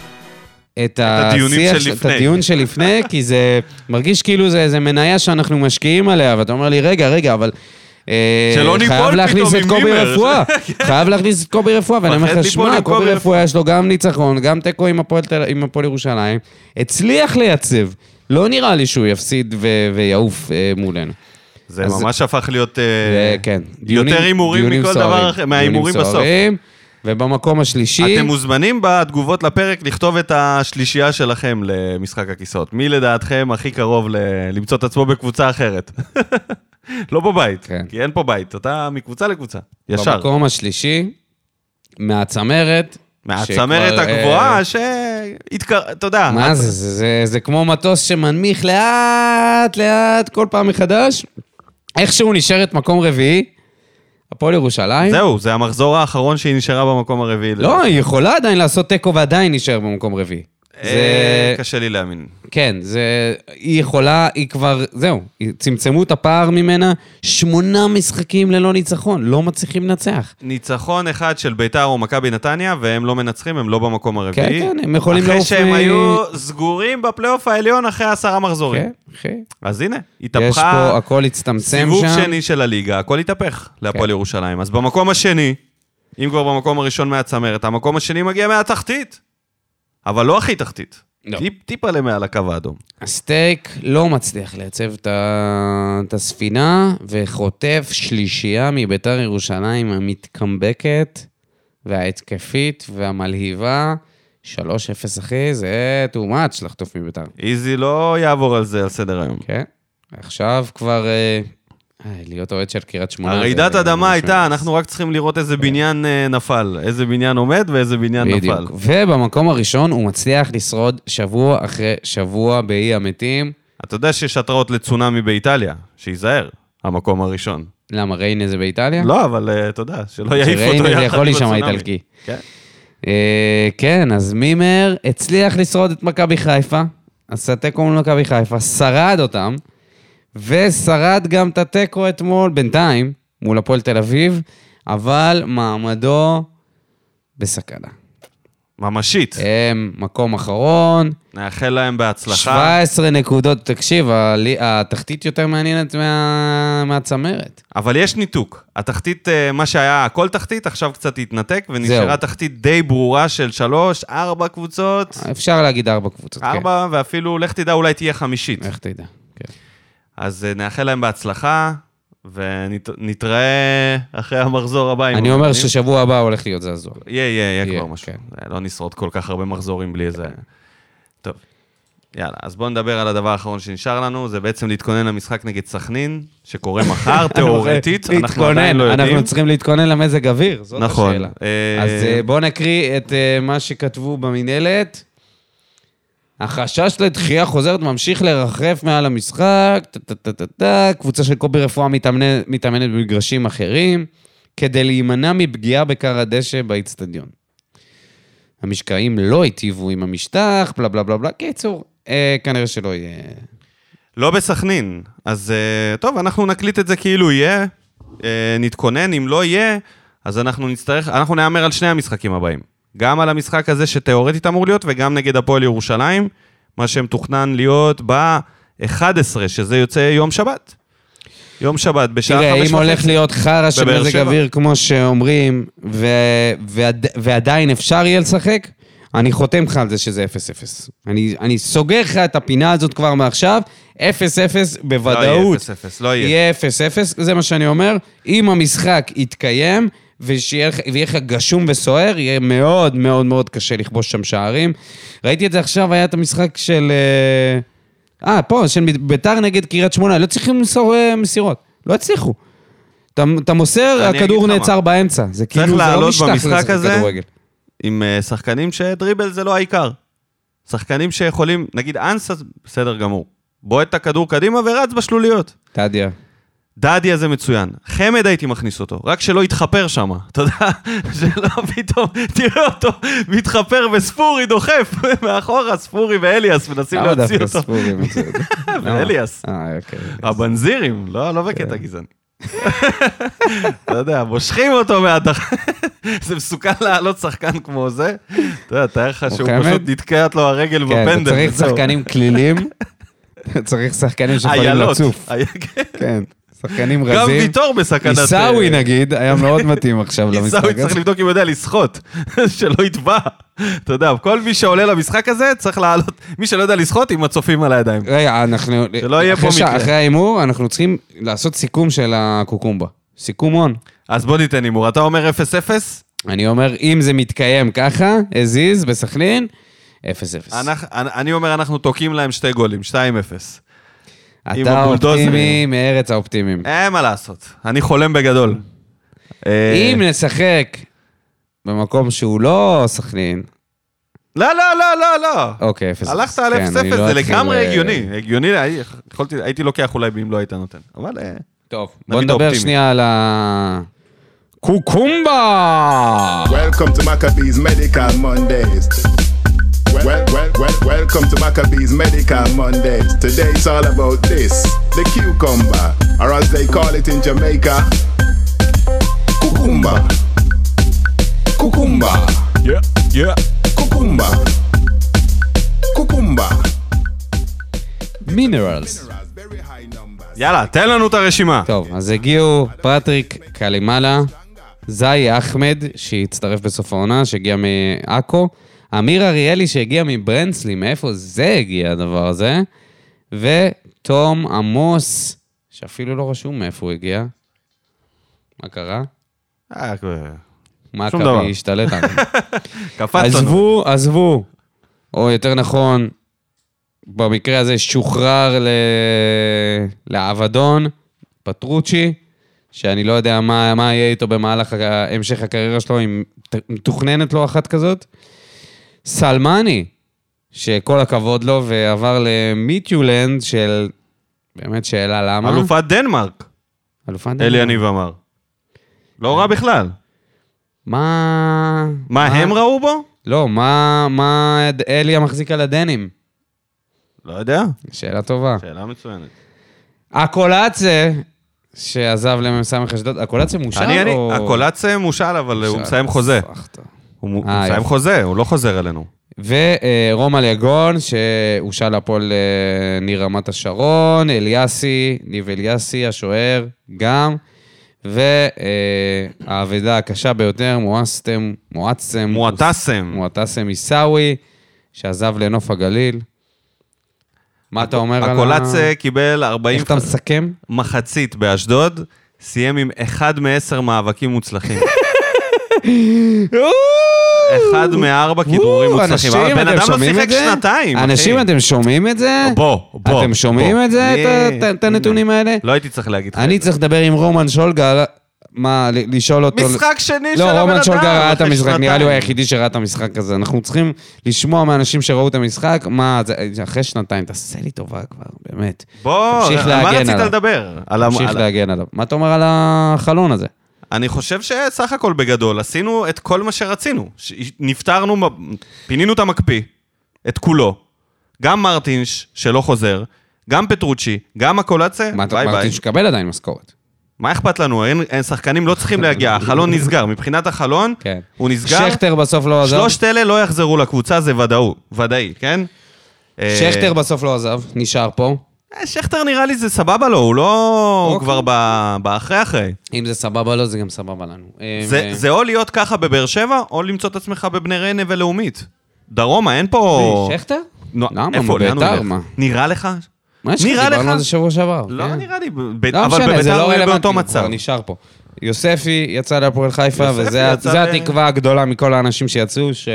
את השיח, של את. הדיון שלפני, <laughs> כי זה מרגיש כאילו זה איזה מניה שאנחנו משקיעים עליה, ואתה אומר לי, רגע, רגע, אבל... אה, שלא ניפול חייב להכניס פתאום את עם קובי מימר." רפואה, <laughs> חייב להכניס את קובי רפואה, ואני אומר לך, שמע, עם קובי רפואה." יש לו גם ניצחון, גם תיקו עם הפועל עם ירושלים, הצליח לייצב, לא נראה לי שהוא יפסיד ויעוף אה, מולנו. זה ממש הפך להיות... אה, כן. יותר הימורים מכל. דבר מההימורים בסוף. ובמקום השלישי... אתם מוזמנים בתגובות לפרק לכתוב את השלישייה שלכם למשחק הכיסאות. מי לדעתכם הכי קרוב ל- למצוא את עצמו בקבוצה אחרת? <laughs> לא בבית, כן. כי אין פה בית, אתה מקבוצה לקבוצה. ישר. במקום השלישי, מהצמרת. מהצמרת שכבר, הגבוהה שהתקר... אתה יודע. מה את- זה? זה, זה? זה כמו מטוס שמנמיך לאט, לאט, כל פעם מחדש. איכשהו נשארת מקום רביעי, הפועל ירושלים. זהו, זה המחזור האחרון שהיא נשארה במקום הרביעי. לא, היא יכולה עדיין לעשות תיקו ועדיין להישאר במקום רביעי. אה, זה... קשה לי להאמין. כן, זה... היא יכולה, היא כבר... זהו, צמצמו את הפער ממנה, שמונה משחקים ללא ניצחון, לא מצליחים לנצח. ניצחון אחד של ביתר או מכבי נתניה, והם לא מנצחים, הם לא במקום הרביעי. כן, כן, הם יכולים אחרי לעוף שהם מ- היו סגורים בפלייאוף העליון אחרי עשרה מחזורים. כן, אחי. אז הנה, יש התהפכה פה, הכל הצטמצם סיבוב שם. שני של הליגה, הכל התהפך להפועל כן. ירושלים. אז במקום השני, אם כבר במקום הראשון מהצמרת, המקום השני מגיע מהתחתית. אבל לא הכי תחתית. לא. טיפ, טיפה למעל הקו האדום. הסטייק לא מצליח לייצב את הספינה, וחוטף שלישייה מביתר ירושלים המתקמבקת, וההתקפית, והמלהיבה. 3-0 אחי, זה too much לחטוף מביתר. איזי לא יעבור על זה על סדר היום. כן. עכשיו כבר... אה, להיות אוהד של קריית שמונה. הרעידת זה אדמה הייתה. אנחנו רק צריכים לראות איזה בניין אה, נפל. איזה בניין עומד ואיזה בניין נפל. בדיוק. ובמקום הראשון הוא מצליח לשרוד שבוע אחרי שבוע באי המתים. אתה יודע שיש התראות לצונאמי באיטליה, שייזהר, המקום הראשון. למה, ריינה זה באיטליה? לא, אבל אה, אתה יודע, שלא יעיף אותו שריינה זה יחד יכול עם להישמע הצונאמי. איטלקי. כן. כן, אז מימר הצליח לשרוד את מכבי חיפה, עשה תיקו מול מכבי חיפה, שרד אותם, ושרד גם את התיקו אתמול, בינתיים, מול הפועל תל אביב, אבל מעמדו בסכנה. ממשית. הם מקום אחרון, נאחל להם בהצלחה. 17 נקודות, תקשיב, התחתית יותר מעניינת מה- מהצמרת. אבל יש ניתוק. התחתית, אה, מה שהיה הכל תחתית, עכשיו קצת התנתק, ונשארה זהו. תחתית די ברורה של שלוש, ארבע קבוצות, אפשר להגיד ארבע קבוצות, כן. ארבע, ואפילו, לך תדע, אולי תהיה חמישית. איך תדע, כן. אז אה, נאחל להם בהצלחה, ונתראה אחרי המחזור הבא. אני אומר. ששבוע הבא הולך להיות זעזוע. יהיה, יהיה, יהיה כבר משהו. כן. אה, לא נשרוד כל כך הרבה מחזורים בלי איזה... טוב. יאללה, אז בואו נדבר על הדבר האחרון שנשאר לנו, זה בעצם להתכונן למשחק נגד סכנין, שקורה <laughs> מחר, תיאורטית, אנחנו עדיין לא יודעים. אנחנו צריכים להתכונן למזג אוויר, זאת נכון. השאלה. אה, אז בואו נקריא את מה שכתבו במינהלת. החשש לדחייה חוזרת ממשיך לרחף מעל המשחק, טה-טה-טה-טה, קבוצה של קובי רפואה מתאמנת, מתאמנת במגרשים אחרים, כדי להימנע מפגיעה בכר הדשא באיצטדיון. המשקעים לא היטיבו עם המשטח, בלה בלה בלה בלה. קיצור, אה, כנראה שלא יהיה... לא בסכנין. אז אה, טוב, אנחנו נקליט את זה כאילו יהיה, אה, נתכונן, אם לא יהיה, אז אנחנו נצטרך, אנחנו נהמר על שני המשחקים הבאים. גם על המשחק הזה שתיאורטית אמור להיות, וגם נגד הפועל ירושלים, מה שמתוכנן להיות ב-11, שזה יוצא יום שבת. יום שבת, בשעה תראה, חמש אם הולך וחצי. להיות חרא של מזג. אוויר, כמו שאומרים, ו... ועד... ועדיין אפשר יהיה לשחק, אני חותם לך על זה שזה 0-0. אני, אני סוגר לך את הפינה הזאת כבר מעכשיו, 0-0 בוודאות. לא יהיה 0-0, לא יהיה. יהיה 0-0, זה מה שאני אומר. אם המשחק יתקיים, ושיהיה לך- ויהיה לך גשום וסוער, יהיה מאוד מאוד מאוד קשה לכבוש שם שערים. ראיתי את זה עכשיו, היה את המשחק של... אה, אה, פה, של ביתר נגד קריית שמונה, לא צריכים למסור אה, מסירות. לא הצליחו. אתה, אתה מוסר, הכדור. נעצר באמצע. זה כאילו, זה לא משטח במשחק לשחק הזה. כדורגל. עם אה, שחקנים שדריבל זה לא העיקר. שחקנים שיכולים, נגיד אנסה, בסדר גמור. בועט את הכדור קדימה ורץ בשלוליות. טדיה. דדיה זה מצוין. חמד הייתי מכניס אותו, רק שלא יתחפר שם. <laughs> אתה יודע, שלא פתאום, תראה אותו מתחפר וספורי דוחף <laughs> מאחורה, ספורי ואליאס מנסים למה להוציא דווקא אותו. ספורים? את זה? למה? ואליאס. אה, אוקיי. הבנזירים, לא, לא בקטע כן. גזעני. <laughs> אתה יודע, מושכים אותו מהדח... זה מסוכן לעלות שחקן כמו זה. אתה יודע, תאר לך שהוא? פשוט נתקעת לו הרגל כן, אתה בפנדל. צריך. שחקנים כלילים, צריך שחקנים שיכולים. לצוף. היה- כן. שחקנים גם רזים. ויטור בסכנת... עיסאווי אה, נגיד, היה מאוד מתאים עכשיו למשחק עיסאווי הזה. צריך לבדוק אם הוא יודע לשחות, <laughs> שלא יטבע. אתה יודע, כל מי שעולה למשחק הזה צריך לעלות, מי שלא יודע לשחות עם הצופים על הידיים. רגע, אנחנו... שלא יהיה פה מקרה. אחרי ההימור, אנחנו צריכים לעשות סיכום של הקוקומבה. סיכום הון. אז בוא ניתן הימור. אתה אומר 0-0? אני אומר, אם זה מתקיים ככה, הזיז בסכנין, 0-0. אנחנו- אני אני אומר, אנחנו תוקעים להם שתי גולים, 2-0. אתה. אופטימי מארץ האופטימיים. אין מה לעשות, אני חולם בגדול. אה, אם נשחק במקום שהוא לא סכנין, לא, לא, לא, לא, לא. אוקיי, 0-0. הלכת על 0-0, כן, לא זה לגמרי אה, הגיוני. הגיוני, יכולתי- הייתי לוקח אולי אם לא היית נותן. אבל אה, טוב, בוא נדבר. שנייה על ה... קוקומבה! Welcome to Maccabees Medical Mondays. Well, well, well, welcome to Maccabees Medical Mondays. Today it's all about this the cucumber, or as they call it in Jamaica, cucumba. Cucumba. Yeah, yeah. Cucumba. Cucumba. מינרלס. Very high numbers. יאללה, תן לנו את הרשימה. טוב, אז הגיעו פטריק קלימאלה, זאי אחמד, שהצטרף בסוף העונה, שהגיע מעכו, אמיר אריאלי, שהגיע מברנצלי, מאיפה זה הגיע הדבר הזה, ותום עמוס, שאפילו לא רשום מאיפה הוא הגיע. מה קרה? אה, מה שום קרה? דבר. השתלט עלינו. <laughs> לנו. עזבו, עזבו. או יותר נכון, במקרה הזה שוחרר ל... לאבדון, פטרוצ'י, שאני לא יודע מה, מה יהיה איתו במהלך המשך הקריירה שלו, אם מתוכננת לו אחת כזאת. סלמני, שכל הכבוד לו, ועבר למיטיולנד של... באמת שאלה למה. אלופת דנמרק, אלופת אלי דנמרק. יניב אמר. לא רע בכלל. מה... מה הם ראו בו? לא, מה, מה אליה מחזיק על הדנים? לא יודע. שאלה טובה. שאלה מצוינת. הקולאצה, שעזב למ"ס אשדוד, הקולאצה מושל אני, אני, או... הקולציה מושל, אבל הוא מסיים חוזה. סחטה. הוא הוא אה, מסיים. חוזה, הוא לא חוזר אלינו. ורומל יגון, שהושל הפועל אה, ניר רמת השרון, אליאסי, ניב אליאסי, השוער, גם. והאבדה הקשה ביותר, מואסתם, מואצם, מועטסם. מועטסם עיסאווי, שעזב לנוף הגליל. מה אתה אומר על ה... הקולציה קיבל 40 איך אתה מסכם? מחצית באשדוד, סיים עם אחד מעשר מאבקים מוצלחים. <laughs> אחד מארבע כדרורים מוצלחים. אבל בן אדם לא שיחק? שנתיים. אנשים, אתם שומעים את זה? בוא, בוא. אתם שומעים. את זה, את הנתונים האלה? לא הייתי צריך להגיד לך. אני. צריך לדבר עם רומן שולגה, מה, לשאול אותו... משחק שני של הבן לא, אדם. רומן שולגה ראה את המשחק, נראה לי. הוא היחידי שראה את המשחק הזה. אנחנו צריכים לשמוע מאנשים שראו את המשחק, מה, זה, אחרי שנתיים, תעשה לי טובה כבר, באמת. בוא, על מה רצית. לדבר? תמשיך להגן עליו. מה אתה אומר על החלון הזה? אני חושב שסך הכל בגדול, עשינו את כל מה שרצינו. נפטרנו, פינינו את המקפיא, את כולו. גם מרטינש, שלא חוזר, גם פטרוצ'י, גם הקולצה, מה אתה ביי ביי. אמרתי שקבל עדיין משכורת. מה אכפת לנו? אין, אין שחקנים לא צריכים להגיע, <laughs> החלון נסגר. מבחינת החלון, כן. הוא נסגר. שכטר בסוף לא עזב. שלושת אלה לא יחזרו לקבוצה, זה ודאו, ודאי, כן? אה, שכטר בסוף לא עזב, נשאר פה. אה, שכטר נראה לי זה סבבה לו, הוא לא... הוא אוקיי. כבר באחרי אחרי. אם זה סבבה לו, זה גם סבבה לנו. אה, זה, או להיות ככה בבאר שבע, או למצוא את עצמך בבני ריינה ולאומית. דרומה, אין פה... מי, שכטר? למה? בית"ר? מה? נראה לך? מה יש לך? דיברנו? על זה שבוע שעבר. לא כן. נראה לי, לא אבל בביתר לא הוא יהיה באותו מצב. נשאר פה. יוספי יצא להפועל חיפה, ל- התקווה הגדולה מכל האנשים שיצאו, ש...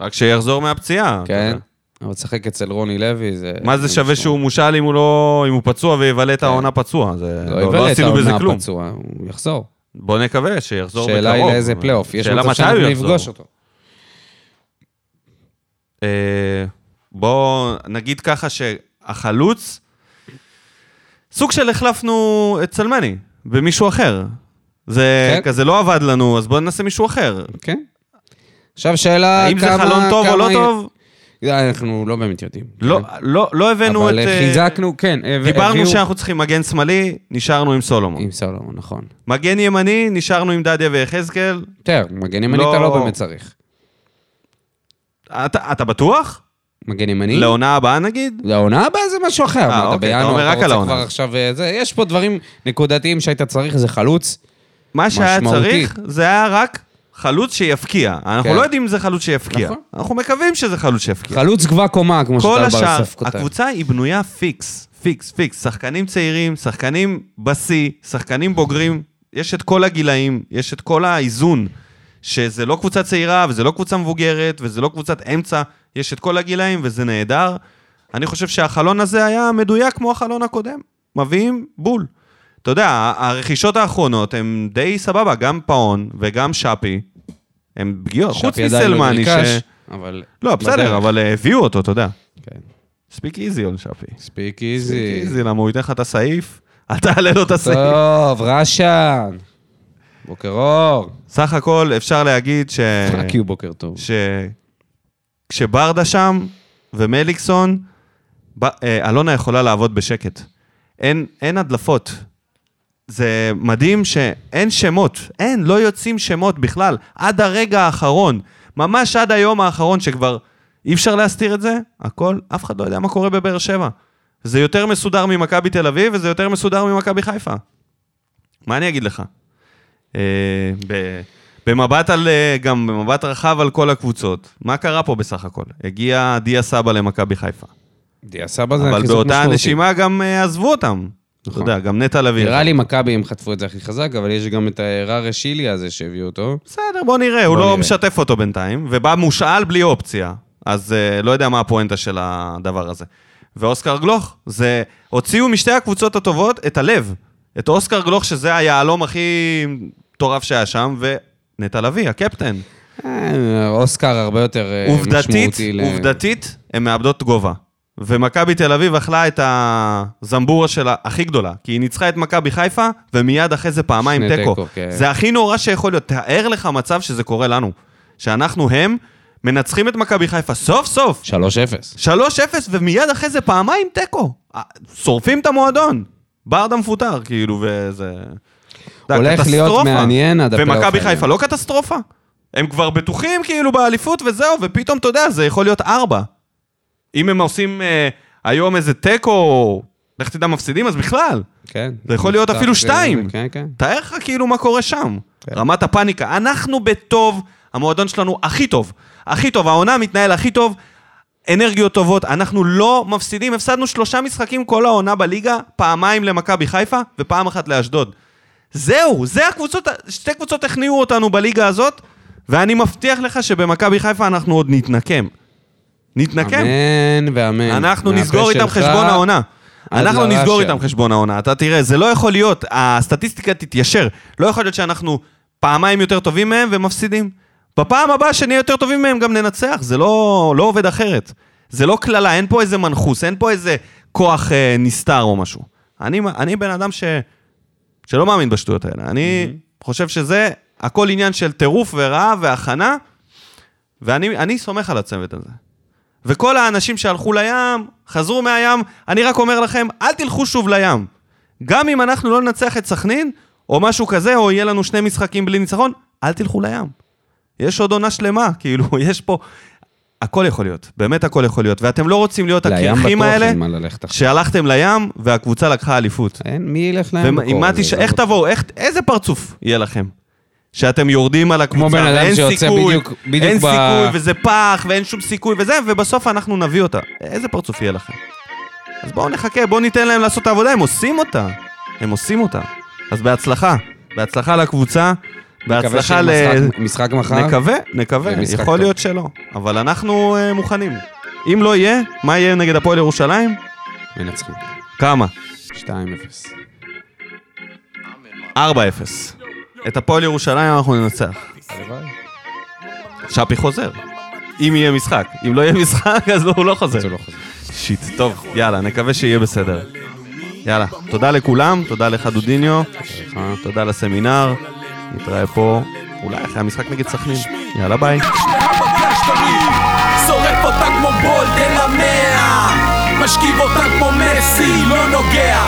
רק שיחזור מהפציעה. כן. אבל לשחק אצל רוני לוי זה... מה זה שווה שהוא מושל אם הוא לא... אם הוא פצוע ויבלה את העונה פצוע? זה... לא לא את עשינו בזה כלום. הוא יחזור. בוא נקווה שיחזור בקרוב. שאלה היא לאיזה פלייאוף. יש שאלה מצב מתי הוא שאנחנו יחזור. נפגוש אותו. אה, בוא נגיד ככה שהחלוץ, סוג של החלפנו את סלמני במישהו אחר. זה כן. כזה לא עבד לנו, אז בוא ננסה מישהו אחר. כן. עכשיו שאלה האם זה כמה... חלון טוב או לא טוב? אנחנו לא באמת יודעים. לא, כן. לא, לא הבאנו את... אבל אה, חיזקנו, כן. דיברנו הביאו- שאנחנו צריכים מגן שמאלי, נשארנו עם סולומון. עם סולומון, נכון. מגן ימני, נשארנו עם דדיה ויחזקאל. תראה, מגן ימני לא- אתה לא באמת צריך. אתה, אתה בטוח? מגן ימני? לעונה הבאה נגיד? לעונה הבאה זה משהו אחר. אתה אוקיי, אתה אומר רק על העונה. עכשיו... אה, זה, יש פה דברים נקודתיים שהיית צריך, זה חלוץ. מה שהיה. צריך, זה היה רק חלוץ שיפקיע. אנחנו כן. לא יודעים אם זה חלוץ שיפקיע. נכון. אנחנו מקווים שזה חלוץ שיפקיע. חלוץ גבה קומה, כמו כל שטל השאר, ברסף כותב. הקבוצה היא בנויה fix, fix, fix. שחקנים צעירים, שחקנים בשיא, שחקנים בוגרים, יש את כל הגילאים, יש את כל האיזון, שזה לא קבוצה צעירה, וזה לא קבוצה מבוגרת, וזה לא קבוצת אמצע, יש את כל הגילאים, וזה נהדר. אני חושב שהחלון הזה היה מדויק כמו החלון הקודם. מביאים בול. אתה יודע, הרכישות האחרונות הן די סבבה, גם פאון וגם שפי. הם פגיעות, חוץ מסלמני ש... אבל... לא, בסדר. אבל אה, הביאו אותו, אתה יודע. ספיק איזי על שפי. ספיק איזי. איזי, למה הוא ייתן לך את הסעיף, <laughs> אל תעלה לו את הסעיף. טוב, רשן. בוקר אור. סך הכל אפשר להגיד ש... רק יהיו בוקר טוב. ש... כשברדה שם ומליקסון, ב... אה, אלונה יכולה לעבוד בשקט. אין, אין הדלפות. זה מדהים שאין שמות, אין, לא יוצאים שמות בכלל, עד הרגע האחרון, ממש עד היום האחרון שכבר אי אפשר להסתיר את זה, הכל, אף אחד לא יודע מה קורה בבאר שבע. זה יותר מסודר ממכבי תל אביב וזה יותר מסודר ממכבי חיפה. מה אני אגיד לך? אה, ב... במבט על, אה, גם במבט רחב על כל הקבוצות, מה קרה פה בסך הכל? הגיע דיה סבא למכבי חיפה. דיה סבא זה אבל חיזוק באותה משמעותי. נשימה גם אה, עזבו אותם. אתה נכון. יודע, גם נטע לביא. נראה לי מכבי הם חטפו את זה הכי חזק, אבל יש גם את הררה שילי הזה שהביאו אותו. בסדר, בוא נראה, הוא בוא לא נראה. משתף אותו בינתיים, ובא מושאל בלי אופציה. אז אה, לא יודע מה הפואנטה של הדבר הזה. ואוסקר גלוך, זה... הוציאו משתי הקבוצות הטובות את הלב. את אוסקר גלוך, שזה היהלום הכי מטורף שהיה שם, ונטע לביא, הקפטן. אה, אוסקר הרבה יותר אה, עובדתית, משמעותי. ל- עובדתית, הן מאבדות גובה. ומכבי תל אביב אכלה את הזמבורה שלה הכי גדולה, כי היא ניצחה את מכבי חיפה, ומיד אחרי זה פעמיים תיקו. תיקו, כן. זה הכי נורא שיכול להיות. תאר לך מצב שזה קורה לנו. שאנחנו הם מנצחים את מכבי חיפה סוף סוף, 3-0. 3-0, ומיד אחרי זה פעמיים תיקו. אה, שורפים את המועדון. ברדה מפוטר, כאילו, וזה... הולך להיות. מעניין עד הפלייאוף ומכבי. חיפה לא קטסטרופה? הם כבר בטוחים כאילו באליפות וזהו, ופתאום, אתה יודע, זה יכול להיות ארבע. אם הם עושים אה, היום איזה תיקו, לך תדע מפסידים, אז בכלל. כן. זה יכול להיות אפילו אה, שתיים. כן, כן. תאר לך כאילו מה קורה שם. כן. רמת הפאניקה. אנחנו בטוב, המועדון שלנו הכי טוב. הכי טוב, העונה מתנהל הכי טוב, אנרגיות טובות. אנחנו לא מפסידים, הפסדנו שלושה משחקים כל העונה בליגה, פעמיים למכבי חיפה ופעם אחת לאשדוד. זהו, זה הקבוצות, שתי קבוצות הכניעו אותנו בליגה הזאת, ואני מבטיח לך שבמכבי חיפה אנחנו עוד נתנקם. נתנקם. אמן ואמן. אנחנו נסגור איתם חשבון העונה. אנחנו לרש"א. נסגור איתם חשבון העונה. אתה תראה, זה לא יכול להיות, הסטטיסטיקה תתיישר. לא יכול להיות שאנחנו פעמיים יותר טובים מהם ומפסידים. בפעם הבאה שנהיה יותר טובים מהם גם ננצח, זה לא, לא עובד אחרת. זה לא קללה, אין פה איזה מנחוס, אין פה איזה כוח אה, נסתר או משהו. אני, אני בן אדם ש, שלא מאמין בשטויות האלה. אני חושב שזה הכל עניין של טירוף ורעב והכנה, ואני אני סומך על הצוות הזה. וכל האנשים שהלכו לים, חזרו מהים, אני רק אומר לכם, אל תלכו שוב לים. גם אם אנחנו לא ננצח את סכנין, או משהו כזה, או יהיה לנו שני משחקים בלי ניצחון, אל תלכו לים. יש עוד עונה שלמה, <laughs> כאילו, יש פה... הכל יכול להיות, באמת הכל יכול להיות. ואתם לא רוצים להיות לים הקרחים האלה. שהלכתם לים והקבוצה לקחה אליפות. אין, מי ילך להם ועם מה תש... איך תבואו, איך... איזה פרצוף יהיה לכם? שאתם יורדים על הקבוצה, כמו בן אדם ואין שיוצא סיכוי, בדיוק- בדיוק אין ב- סיכוי, וזה פח, ואין שום סיכוי וזה, ובסוף אנחנו נביא אותה. איזה פרצוף יהיה לכם? אז בואו נחכה, בואו ניתן להם לעשות את העבודה, הם עושים אותה. הם עושים אותה. אז בהצלחה. בהצלחה לקבוצה, בהצלחה ל... משחק מחר? נקווה, נקווה, יכול טוב. להיות שלא. אבל אנחנו uh, מוכנים. אם לא יהיה, מה יהיה נגד הפועל ירושלים? מנצחים. כמה? 2-0. 4-0. את הפועל ירושלים אנחנו ננצח. שפי חוזר. אם יהיה משחק. אם לא יהיה משחק, אז הוא לא חוזר. זה לא חוזר. שיט, טוב, יאללה, נקווה שיהיה בסדר. יאללה, תודה לכולם, תודה לך דודיניו, תודה לסמינר, נתראה פה, אולי אחרי המשחק נגד סכנין. יאללה, ביי. שורף אותה כמו בולד אל המאה משכיב אותה כמו מסי, לא נוגע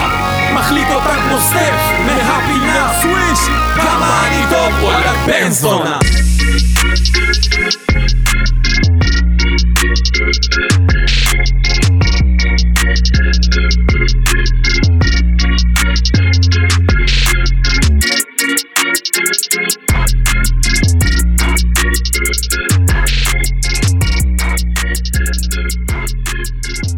מחליט אותה כמו סטף מהפינה Ishi Kamani to wala benzona. Thank